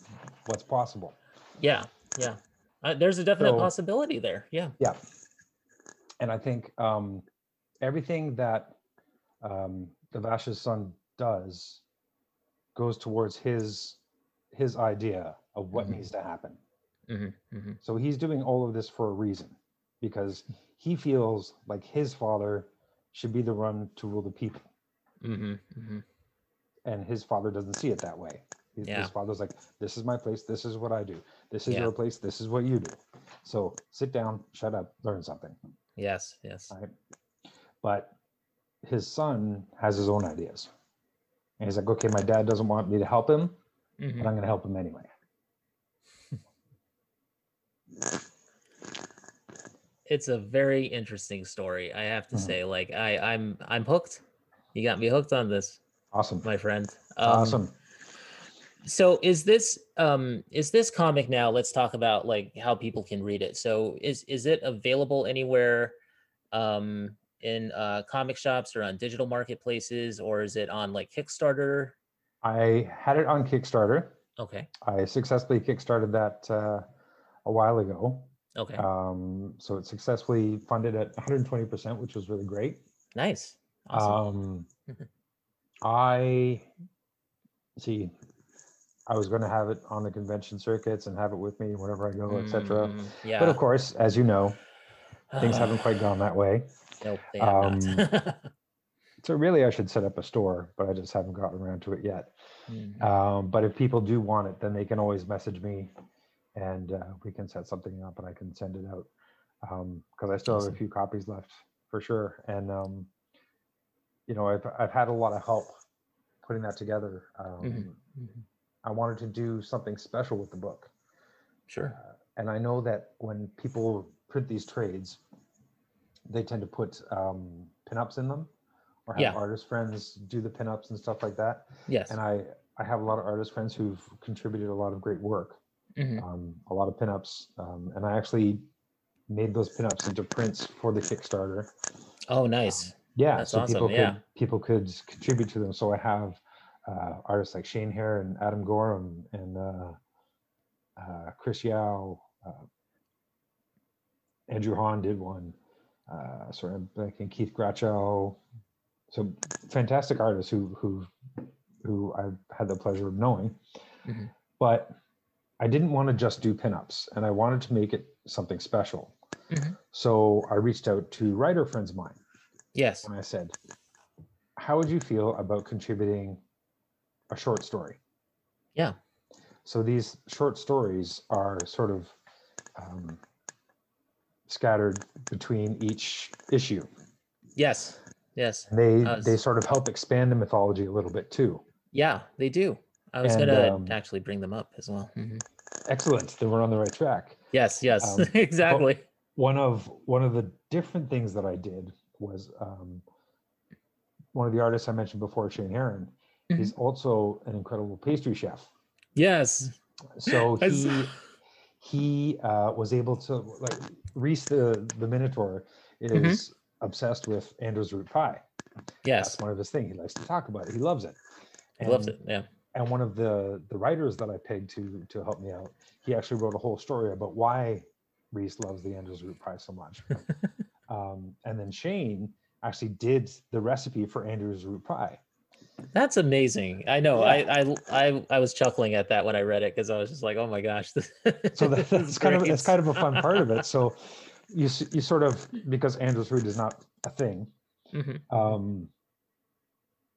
what's possible. Yeah. Yeah. Uh, there's a definite So- possibility there. Yeah. Yeah. And I think um, everything that um, Devash's son does goes towards his his idea of what Mhm. needs to happen. hmm hmm So he's doing all of this for a reason, because he feels like his father should be the one to rule the people, hmm hmm and his father doesn't see it that way. His, Yeah. his father's like, "This is my place. This is what I do. This is Yeah. your place. This is what you do." So sit down, shut up, learn something. Yes. Yes. right? But his son has his own ideas. And he's like, okay, my dad doesn't want me to help him, Mhm. but I'm going to help him anyway. It's a very interesting story. I have to Mhm. say, like, I, I'm, I'm hooked. You got me hooked on this, Awesome. my friend. Um, awesome. So is this, um, is this comic now? Let's talk about like how people can read it. So is, is it available anywhere, um, in uh, comic shops or on digital marketplaces, or is it on like Kickstarter? I had it on Kickstarter. Okay. I successfully kickstarted that uh, a while ago. Okay. Um, so it successfully funded at 120%, which was really great. nice. Awesome. Um. I see. I was going to have it on the convention circuits and have it with me wherever I go, etc. Mm, yeah. But of course, as you know, things haven't quite gone that way. Nope, they have Um, not. So really, I should set up a store, but I just haven't gotten around to it yet. Mhm. Um, but if people do want it, then they can always message me, and uh, we can set something up, and I can send it out because I still have a few copies left for sure. And um, you know, I've I've had a lot of help putting that together. Um, Mhm. I wanted to do something special with the book. Sure. Uh, and I know that when people print these trades, they tend to put um, pinups in them or have Yeah. artist friends do the pinups and stuff like that. Yes. And I, I have a lot of artist friends who've contributed a lot of great work, Mhm. um, a lot of pinups, um, and I actually made those pinups into prints for the Kickstarter. Oh, nice. Yeah, That's so awesome, people yeah. could people could contribute to them. So I have uh, artists like Shane Hare and Adam Gorham and uh, uh, Chris Yao, uh, Andrew Hahn did one. Uh, sorry, I'm blanking. Keith Grachow. So fantastic artists who who who I've had the pleasure of knowing. Mhm. But I didn't want to just do pinups, and I wanted to make it something special. Mhm. So I reached out to writer friends of mine Yes. and I said, How would you feel about contributing a short story? Yeah. So these short stories are sort of um, scattered between each issue. Yes. Yes. And they Uh, they sort of help expand the mythology a little bit too. Yeah, they do. I was And, gonna um, actually bring them up as well. Mhm. Excellent. Then we're on the right track. Yes. Yes. um, exactly. One of one of the different things that I did was um, one of the artists I mentioned before, Shane Heron, Mm-hmm. is also an incredible pastry chef. Yes. So he he uh, was able to like Reese the the Minotaur is Mhm. obsessed with Anders root pie. Yes. That's one of his things. He likes to talk about it. He loves it. He loves it. Yeah. And one of the the writers that I pegged to to help me out, he actually wrote a whole story about why Reese loves the Anders root pie so much. um, and then Shane actually did the recipe for Anders root pie. That's amazing. I know. Yeah. I, I I I was chuckling at that when I read it because I was just like, oh my gosh. So that, that's kind of that's kind of a fun part of it. So you you sort of because Anders root is not a thing, Mhm. um,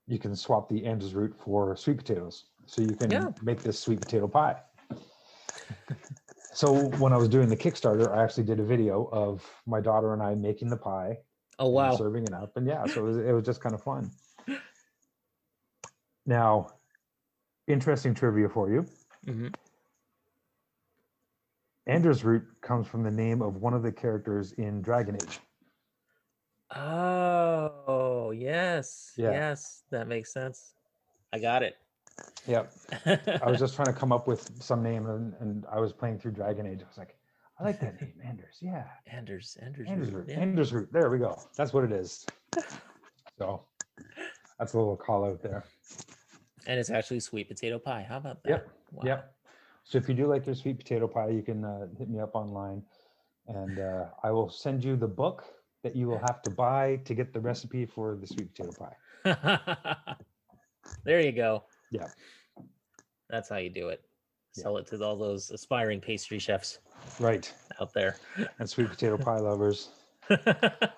you can swap the Anders root for sweet potatoes. So you can Yeah. make this sweet potato pie. so when I was doing the Kickstarter, I actually did a video of my daughter and I making the pie, Oh and wow. serving it up, and yeah, so it was, it was just kind of fun. Now, interesting trivia for you. Mhm. Anders root comes from the name of one of the characters in Dragon Age. Oh yes. Yeah. Yes. That makes sense. I got it. Yep. I was just trying to come up with some name and, and I was playing through Dragon Age. I was like, I like that name, Anders. Yeah. Anders. Anders. Anders root, root. yeah. Anders root. There we go. That's what it is. So that's a little call out there. And it's actually sweet potato pie. How about that? Yep, Wow. Yep. So if you do like your sweet potato pie, you can uh, hit me up online and uh, I will send you the book that you will have to buy to get the recipe for the sweet potato pie. there you go. Yeah. That's how you do it. Yeah. Sell it to all those aspiring pastry chefs Right. out there. And sweet potato pie lovers.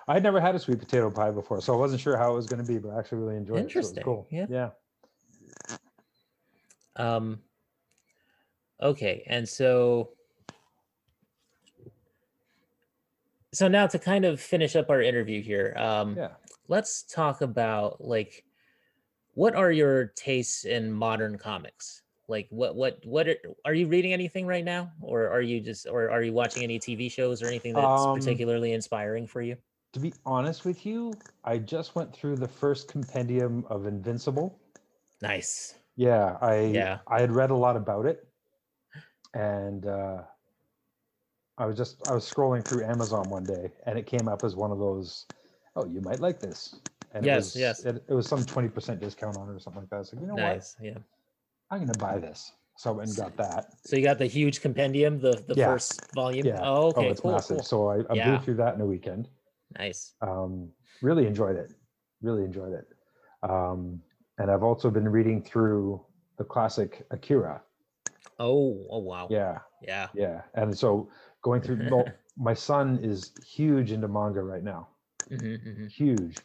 I'd never had a sweet potato pie before, so I wasn't sure how it was going to be, but I actually really enjoyed Interesting, it. So it was cool. yeah. Yeah. um okay, and so so now to kind of finish up our interview here, um Yeah. let's talk about like what are your tastes in modern comics? Like what what what are, are you reading anything right now or are you just or are you watching any TV shows or anything that's Um, particularly inspiring for you? To be honest with you, I just went through the first compendium of Invincible. Nice. Yeah, I Yeah. I had read a lot about it, and uh, I was just I was scrolling through Amazon one day, and it came up as one of those. Oh, you might like this. And Yes, it was, yes. It, it was some twenty percent discount on it or something like that. So you know what? Nice. Yeah. I'm gonna buy this. So I went and got that. So you got the huge compendium, the the Yeah. first volume. Yeah. Oh, okay. oh, it's cool, massive. cool. So I, I Yeah. blew through that in a weekend. Nice. um, really enjoyed it really enjoyed it um, and i've also been reading through the classic akira Oh, oh wow. yeah Yeah. yeah and so going through well, my son is huge into manga right now Mhm, mhm. huge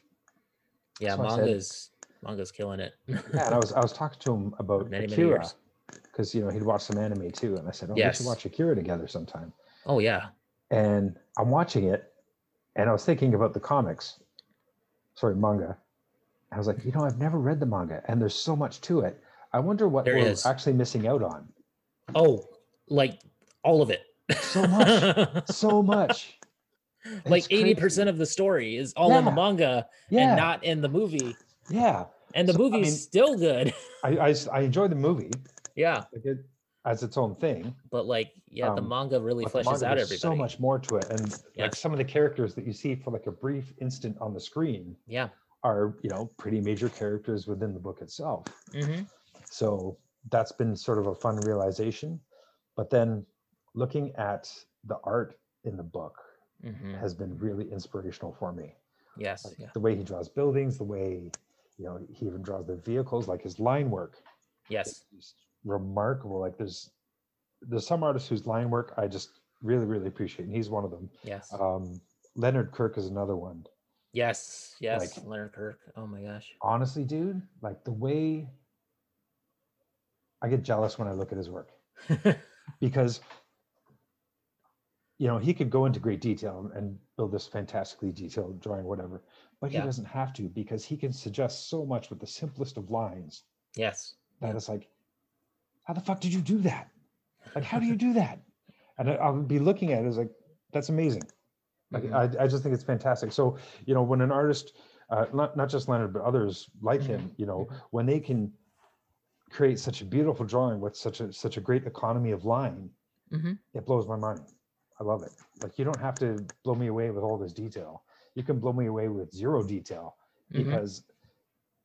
Yeah, So I said- manga's manga's killing it. yeah and i was i was talking to him about many, akira because you know he'd watched some anime too and i said oh we Yes. should watch akira together sometime Oh yeah. and i'm watching it and i was thinking about the comics sorry manga i was like you know i've never read the manga and there's so much to it i wonder what There we're is. actually missing out on Oh, like all of it. So much. so much like eighty percent crazy. of the story is all in the manga yeah and not in the movie. yeah and the So, I mean- still good. I I enjoy the movie yeah, like it, as its own thing. but like, yeah, the Um, manga really fleshes manga, out everything so much more to it, and Yeah. like some of the characters that you see for like a brief instant on the screen Yeah. are you know pretty major characters within the book itself. hmm So that's been sort of a fun realization. But then looking at the art in the book hmm has been really inspirational for me. Yes. Like Yeah. the way he draws buildings, the way you know he even draws the vehicles, like his line work Yes. remarkable. Like there's there's some artists whose line work I just really really appreciate, and he's one of them. Yes. Um, Leonard Kirk is another one. yes. Yes. like- Leonard Kirk. Oh my gosh. Honestly, dude, like the way I get jealous when I look at his work. because you know he could go into great detail and build this fantastically detailed drawing whatever but Yeah. he doesn't have to because he can suggest so much with the simplest of lines yes. that it's like how the fuck did you do that like how do you do that and I- i'll be looking at it as like that's amazing like Mhm. I, I just think it's fantastic so you know when an artist uh, not, not just leonard but others like Mm-hmm. him you know when they can create such a beautiful drawing with such a such a great economy of line Mhm. it blows my mind i love it like you don't have to blow me away with all this detail you can blow me away with zero detail Mhm. because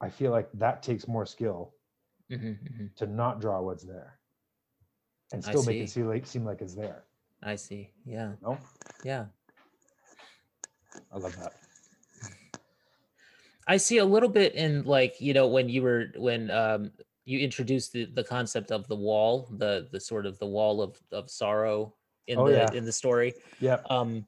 i feel like that takes more skill Mhm, mhm. to not draw what's there and still make it seem like seem like it's there I see. Yeah. no Yeah. i love that I see a little bit in like you know when you were when um you introduced the, the concept of the wall the the sort of the wall of of sorrow in Oh, the yeah. in the story yeah um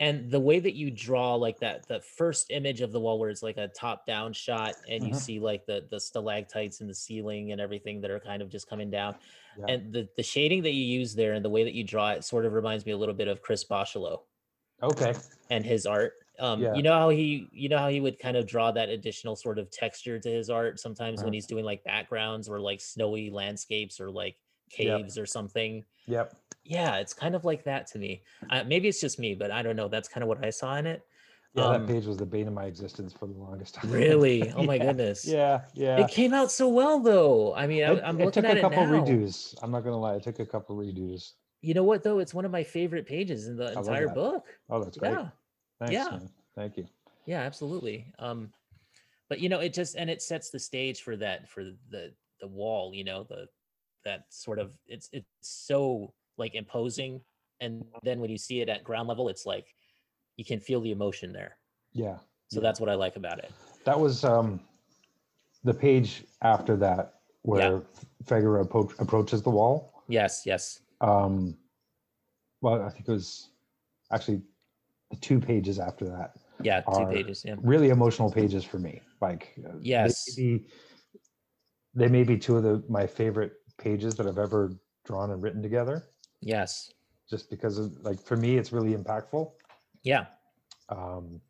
and the way that you draw like that the first image of the wall where it's like a top down shot and you Mhm. see like the the stalactites in the ceiling and everything that are kind of just coming down Yeah. and the the shading that you use there and the way that you draw it sort of reminds me a little bit of chris Bachalo okay and his art. Um, Yeah. you know how he, you know how he would kind of draw that additional sort of texture to his art sometimes when Uh-huh. he's doing like backgrounds or like snowy landscapes or like Yep. caves or something. yep Yeah, it's kind of like that to me. Uh, maybe it's just me, but I don't know. That's kind of what I saw in it. yeah Um, that page was the bane of my existence for the longest time Really? Oh my Yeah, goodness. yeah yeah It came out so well though. I mean, I, it, I'm it looking took at a it couple now. redos i'm not gonna lie it took a couple redos You know what though? It's one of my favorite pages in the love entire book. oh that's great Yeah. thanks Yeah. man. thank you yeah absolutely um but you know it just and it sets the stage for that for the the wall you know the that sort of it's it's so like imposing and then when you see it at ground level it's like you can feel the emotion there yeah so yeah. that's what i like about it That was um, the page after that where appro- approaches the wall. yes yes Um, well, I think it was actually the two pages after that. yeah two pages yeah Really emotional pages for me. Like, uh, they Yes. may be, they may be two of the my favorite pages that I've ever drawn and written together. Yes Just because, of, like, for me, it's really impactful. yeah Um,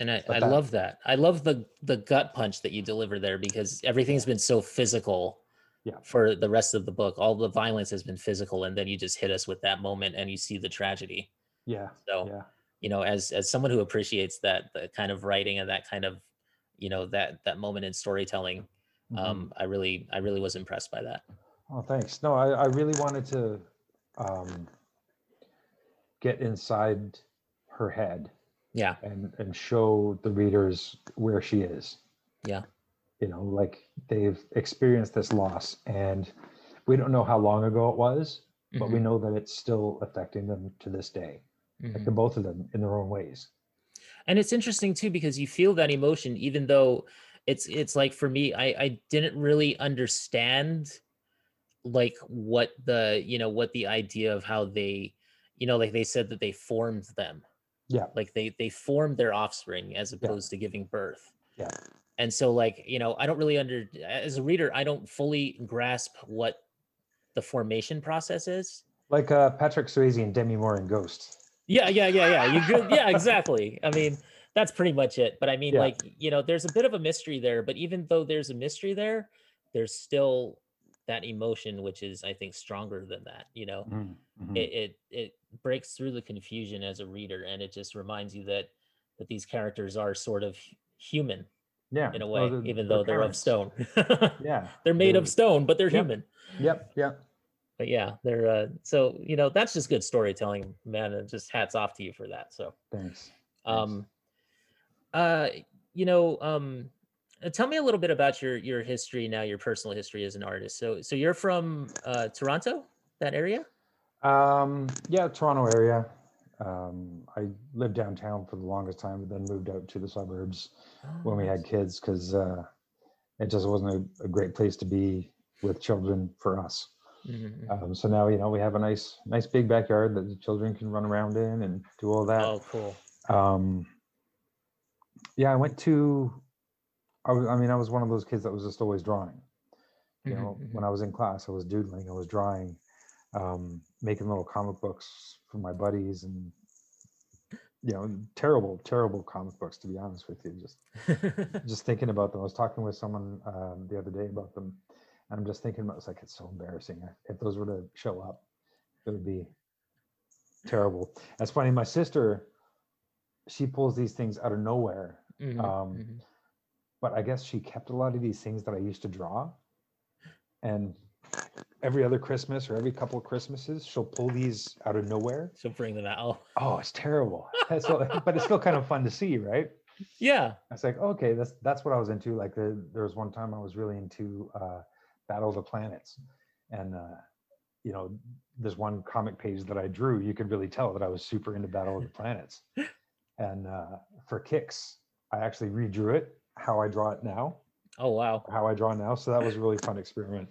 and I, I that- love that i love the the gut punch that you deliver there because everything's been so physical Yeah. for the rest of the book all the violence has been physical and then you just hit us with that moment and you see the tragedy yeah, so yeah, you know as as someone who appreciates that the kind of writing and that kind of you know that that moment in storytelling mhm. um i really i really was impressed by that Oh, thanks. No, I, I really wanted to um, get inside her head yeah and and show the readers where she is. Yeah. You know, like they've experienced this loss, and we don't know how long ago it was, but we Mhm, know that it's still affecting them to this day. mhm. Like the both of them in their own ways. and it's interesting too because you feel that emotion even though it's it's like for me i i didn't really understand like what the you know what the idea of how they you know like they said that they formed them Yeah. like they they formed their offspring as opposed to giving birth Yeah. and so like you know i don't really under as a reader i don't fully grasp what the formation process is Like uh, Patrick Swayze and Demi Moore in Ghost. yeah yeah yeah yeah you good yeah exactly i mean that's pretty much it but i mean Yeah. like you know there's a bit of a mystery there but even though there's a mystery there there's still that emotion which is i think stronger than that you know Mhm, mhm. it, it it breaks through the confusion as a reader and it just reminds you that that these characters are sort of human Yeah. in a way, even though they're of stone. Yeah. they're made they- of stone, but they're Yep. human. Yep. Yep. But yeah, they're uh, so you know that's just good storytelling, man. And just hats off to you for that. So Thanks. Thanks. um uh you know um tell me a little bit about your your history now your personal history as an artist so so you're from uh toronto that area Um, yeah, Toronto area. Um, I lived downtown for the longest time, but then moved out to the suburbs when we had kids because uh, it just wasn't a, a great place to be with children for us. Mhm, mhm. Um, so now, you know, we have a nice, nice big backyard that the children can run around in and do all that. oh cool Um, yeah, I went to. I was. I mean, I was one of those kids that was just always drawing. You Mhm, know, mhm. when I was in class, I was doodling, I was drawing, um, making little comic books for my buddies, and you know, terrible, terrible comic books. To be honest with you, just just thinking about them. I was talking with someone um, the other day about them, and I'm just thinking about. It's like it's so embarrassing. If- those were to show up, it would be terrible. That's funny. My sister, she pulls these things out of nowhere, Mhm, um, mhm. But I guess she kept a lot of these things that I used to draw, and every other Christmas or every couple of Christmases, she'll pull these out of nowhere. she'll bring them out Oh, it's terrible. What- but it's still kind of fun to see, right? yeah I was like, okay, that's that's what I was into. Like the, there was one time I was really into uh, Battle of the Planets, and uh, you know, there's one comic page that I drew. You could really tell that I was super into Battle of the Planets. And uh, for kicks, I actually redrew it how I draw it now, oh wow how I draw now. So that was a really fun experiment.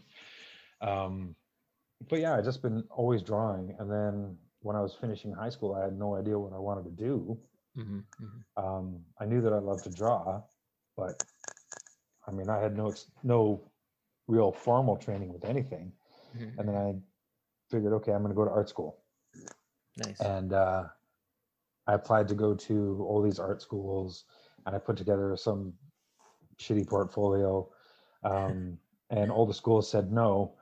Um, but yeah, I just been always drawing. And then when I was finishing high school, I had no idea what I wanted to do Mhm, mhm. um, I knew that I loved to draw, but I mean, I had no no real formal training with anything. Mhm, And then I figured, okay, I'm going to go to art school, nice and uh, I applied to go to all these art schools, and I put together some shitty portfolio, um, and all the schools said no,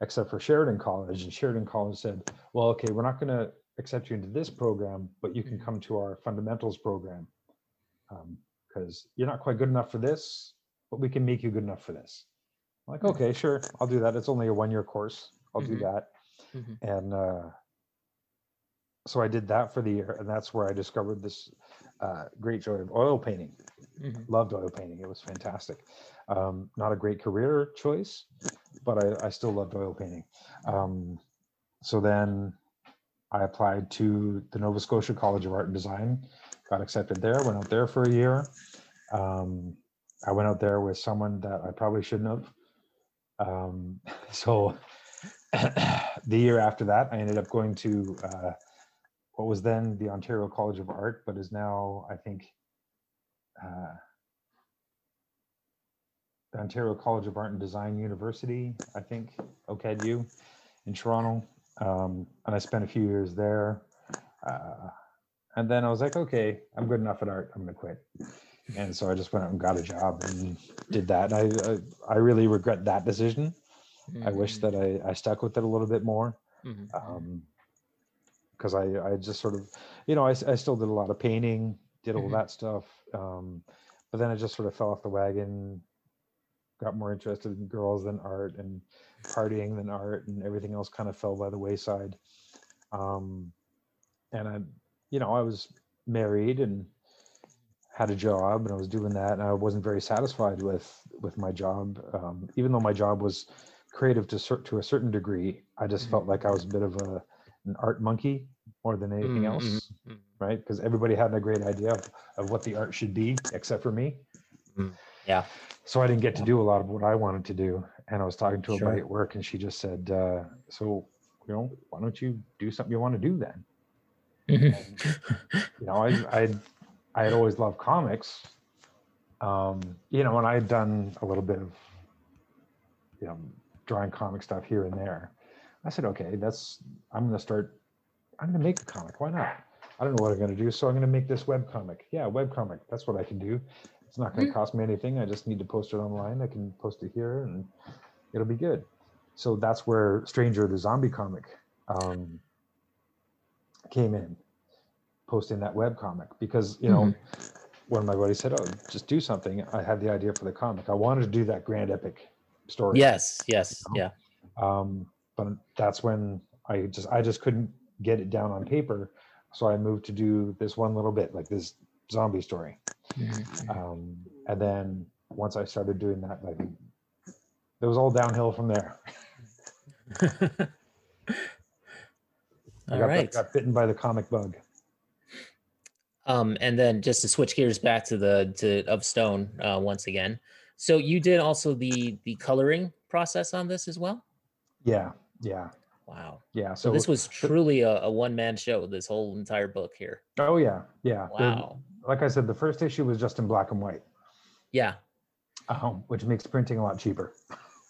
except for Sheridan College, and Sheridan College said, well, okay, we're not going to accept you into this program, but you can Mhm. come to our fundamentals program because you're not quite good enough for this, but we can make you good enough for this. I'm like, okay, sure, I'll do that. It's only a one-year course. I'll do Mhm. that. Mhm. And uh, so I did that for the year, and that's where I discovered this uh, great joy of oil painting. Mhm. Loved oil painting; it was fantastic. Um, not a great career choice, but I, I still loved oil painting. Um, so then I applied to the Nova Scotia College of Art and Design, got accepted there, went out there for a year. Um, I went out there with someone that I probably shouldn't have. Um, so the year after that, I ended up going to uh, what was then the Ontario College of Art, but is now, I think, uh, the Ontario College of Art and Design University, I think, OCADU in Toronto. Um, and I spent a few years there. Uh, and then I was like, okay, I'm good enough at art. I'm going to quit. And so I just went out and got a job and did that. And I, I, I really regret that decision. I wish Mhm, that I, I stuck with it a little bit more mhm, mhm. um because I, I just sort of you know I, I still did a lot of painting did all Mhm. that stuff um but then I just sort of fell off the wagon got more interested in girls than art and partying than art and everything else kind of fell by the wayside um and I you know I was married and had a job and I was doing that and I wasn't very satisfied with with my job um, even though my job was creative to to a certain degree I just Mhm. felt like I was a bit of a an art monkey more than anything Mm, else mhm, mhm. right because everybody had a great idea of, of what the art should be except for me Mm, yeah. so I didn't get to do a lot of what I wanted to do and I was talking to a buddy at work and she just said uh, so you know why don't you do something you want to do then Mhm. you know, I I I had always loved comics. Um, you know, and I had done a little bit of you know drawing comic stuff here and there. I said, okay, that's I'm gonna start. I'm gonna make a comic. Why not? I don't know what I'm gonna do, so I'm gonna make this web comic. Yeah, web comic. That's what I can do. It's not gonna cost me anything. I just need to post it online. I can post it here, and it'll be good. So that's where Stranger the Zombie comic um, came in, posting that web comic because you know one of my buddies said, "Oh, just do something," I had the idea for the comic. I wanted to do that grand epic story. Yes, yes, know? yeah. Um, but that's when I just I just couldn't get it down on paper, so I moved to do this one little bit, like this zombie story. Mhm, Um, and then once I started doing that, like it was all downhill from there. I All got, right. got bitten by the comic bug. Um, and then just to switch gears back to the to of stone uh, once again. So you did also the the coloring process on this as well. Yeah, yeah, Wow. yeah. So, So, this was truly a, a one man show. This whole entire book here. oh yeah, yeah. The- Wow. like I said, the first issue was just in black and white, Yeah. um, which makes printing a lot cheaper.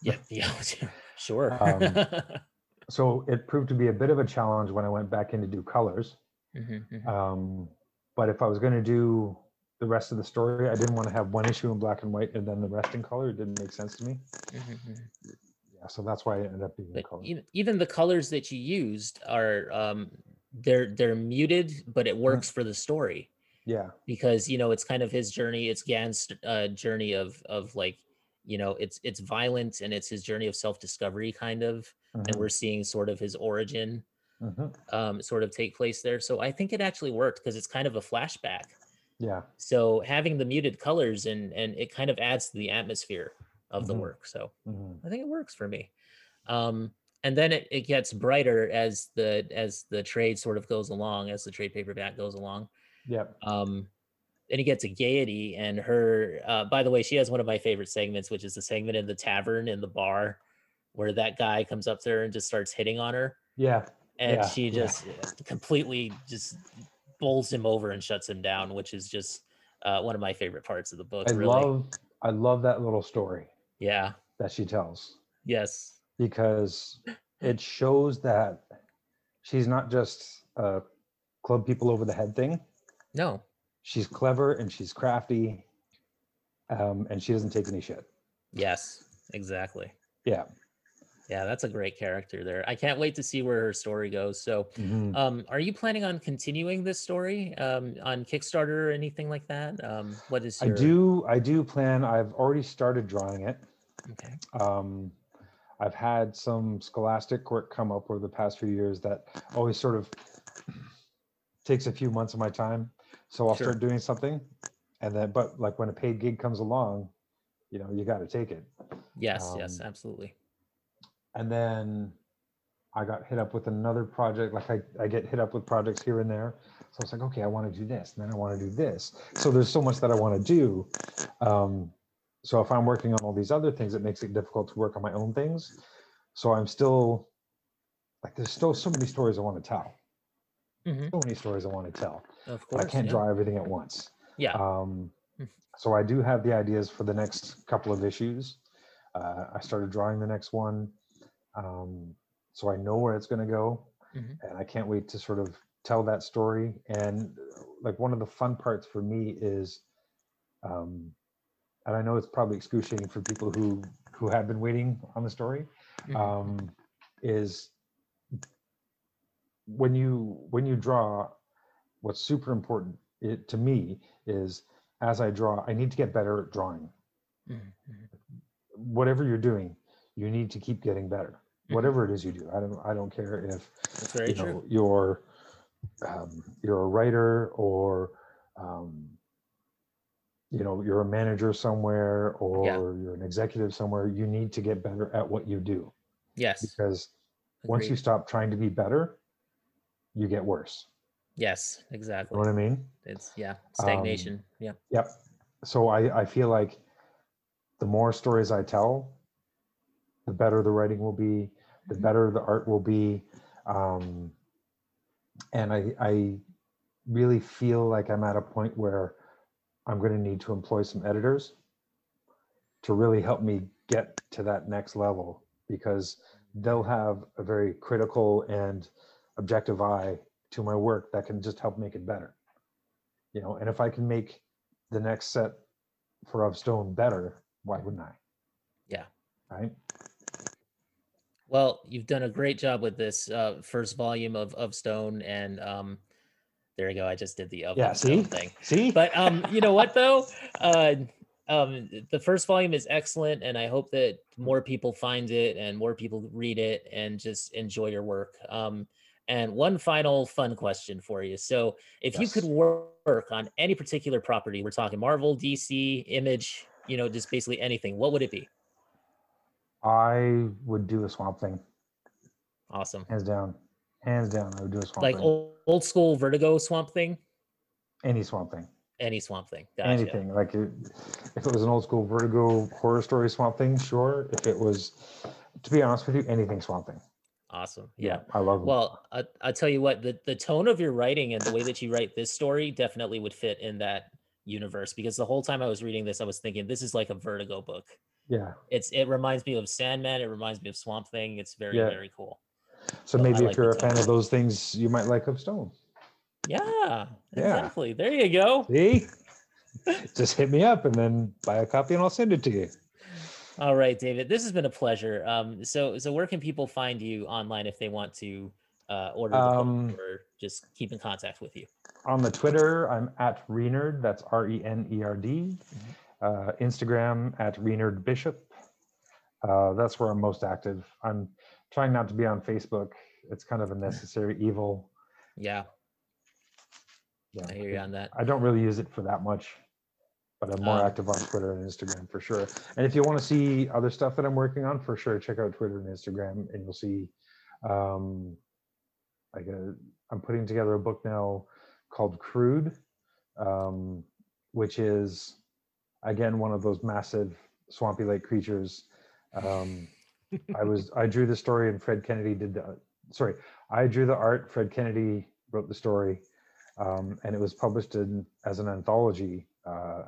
Yeah. Yeah. sure. Um, So it proved to be a bit of a challenge when I went back in to do colors. Mhm, mhm. Um, but if I was going to do the rest of the story, I didn't want to have one issue in black and white and then the rest in color. It didn't make sense to me. Mhm, mhm. Yeah, so that's why it ended up being in color. even, the colors that you used are um, they're they're muted, but it works for the story Yeah, because you know it's kind of his journey. It's Gan's uh, journey of of like you know it's it's violent and it's his journey of self discovery kind of, and mhm, we're seeing sort of his origin mhm, um, sort of take place there. So I think it actually worked because it's kind of a flashback. yeah, So having the muted colors and and it kind of adds to the atmosphere of the Mhm. work. So mhm, I think it works for me. Um, and then it, it gets brighter as the as the trade sort of goes along, as the trade paperback goes along. yep. Um, then you get to Gaiety and her. Uh, by the way, she has one of my favorite segments, which is the segment in the tavern in the bar, where that guy comes up to her and just starts hitting on her, Yeah, and Yeah, she yeah. just completely just bowls him over and shuts him down, which is just uh, one of my favorite parts of the book. I really, love I love that little story yeah, that she tells yes, because it shows that she's not just a club people over the head thing. no, She's clever and she's crafty, um, and she doesn't take any shit. yes, exactly. Yeah. Yeah, that's a great character there. I can't wait to see where her story goes. So, Mhm. um, are you planning on continuing this story um, on Kickstarter or anything like that? Um, what is I do I do plan. I've already started drawing it. Okay. Um, I've had some scholastic work come up over the past few years that always sort of takes a few months of my time. So I'll Sure. start doing something, and then but like when a paid gig comes along, you know you got to take it. Yes. yes. Um, Absolutely. And then I got hit up with another project. Like I, I get hit up with projects here and there. So it's like, okay, I want to do this, and then I want to do this. So there's so much that I want to do. Um, so if I'm working on all these other things, it makes it difficult to work on my own things. So I'm still like, there's still so many stories I want to tell. Mhm, So many stories I want to tell. Of course. I can't yeah. draw everything at once. Yeah. Um, Mm. so I do have the ideas for the next couple of issues. Uh, I started drawing the next one, um, so I know where it's going to go, Mhm. and I can't wait to sort of tell that story. And like one of the fun parts for me is, um, and I know it's probably excruciating for people who who have been waiting on the story, Mhm. um, is when you when you draw what's super important it, to me is as i draw i need to get better at drawing Mhm, mhm, whatever you're doing you need to keep getting better Mhm. whatever it is you do i don't i don't care if you know, you're um, you're a writer or um, you know you're a manager somewhere or you're an executive somewhere you need to get better at what you do Yes. because once you stop trying to be better you get worse Yes. exactly you know what i mean It's yeah. Um, Stagnation. yeah. Yep. So I, I feel like the more stories I tell, the better the writing will be, the Mhm. better the art will be. Um, and I, I really feel like I'm at a point where I'm going to need to employ some editors to really help me get to that next level because they'll have a very critical and objective eye to my work that can just help make it better. You know, and if I can make the next set for Of Stone better, why wouldn't I? Yeah. Right. Well, you've done a great job with this uh, first volume of of Stone, and um, There we go. I just did the up Yeah, see? thing. See? But um, you know what though? Uh, um, the first volume is excellent, and I hope that more people find it and more people read it and just enjoy your work. Um, and one final fun question for you. So, if you could work on any particular property, we're talking Marvel, DC, Image, you know, just basically anything, what would it be? I would do a swamp thing, Awesome. hands down. Hands down, I would do a swamp Like thing. old, old school Vertigo Swamp Thing, Any swamp thing. any Swamp Thing. Gotcha. Anything. Like it, if it was an old school vertigo horror story swamp thing, sure. If it was to be honest with you, anything swamp thing. Awesome. Yeah. I love them. Well, I, I tell you what, the, the tone of your writing and the way that you write this story definitely would fit in that universe because the whole time I was reading this, I was thinking this is like a Vertigo book. yeah. It's it reminds me of Sandman. It reminds me of Swamp Thing. It's very Yeah. very cool. So maybe if you're a fan of those things, you might like of Stone. Yeah, Yeah. exactly. There you go. See? Just hit me up and then buy a copy and I'll send it to you. All right, David. This has been a pleasure. Um, so so where can people find you online if they want to uh, order the Um, book or just keep in contact with you? On the Twitter, I'm at Renerd. That's R E N E R D. Uh, Instagram at Renerd Bishop. Uh, that's where I'm most active. I'm trying not to be on Facebook. It's kind of a necessary evil. Yeah, Yeah, I hear you on that. I don't really use it for that much, but I'm more Um, active on Twitter and Instagram for sure. And if you want to see other stuff that I'm working on, for sure, check out Twitter and Instagram, and you'll see. Um, like a, I'm putting together a book now called Crude, um, which is again one of those massive swampy lake creatures. Um, I was I drew the story and Fred Kennedy did the sorry I drew the art. Fred Kennedy wrote the story, um, and it was published in as an anthology uh,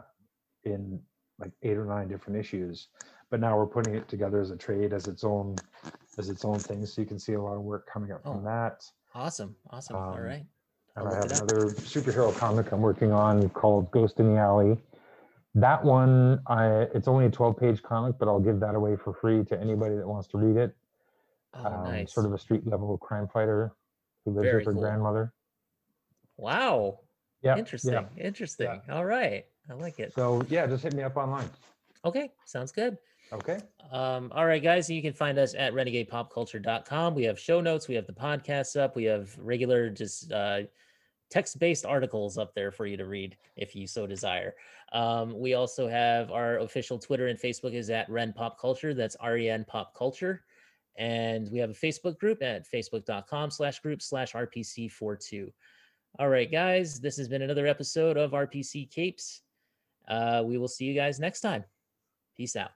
in like eight or nine different issues. But now we're putting it together as a trade, as its own as its own thing. So you can see a lot of work coming up from Oh. that. Awesome, awesome. All Um, right. I'll And I have another superhero comic I'm working on called Ghost in the Alley. That one, I it's only a 12 page comic, but I'll give that away for free to anybody that wants to read it. Oh, Um, nice. Sort of a street level crime fighter who lives Very with her cool. grandmother. Wow. Yeah. Interesting. Yeah. Interesting. All right. I like it. So yeah, just hit me up online. Okay. Sounds good. Okay. Um, all right, guys. You can find us at renegadepopculture.com. We have show notes. We have the podcasts up. We have regular, just uh, text based articles up there for you to read if you so desire. Um, we also have our official Twitter and Facebook is at Ren Pop Culture. That's R E N Pop Culture. And we have a Facebook group at facebook.com slash group slash RPC42. All right, guys. This has been another episode of RPC Capes. Uh, we will see you guys next time. Peace out.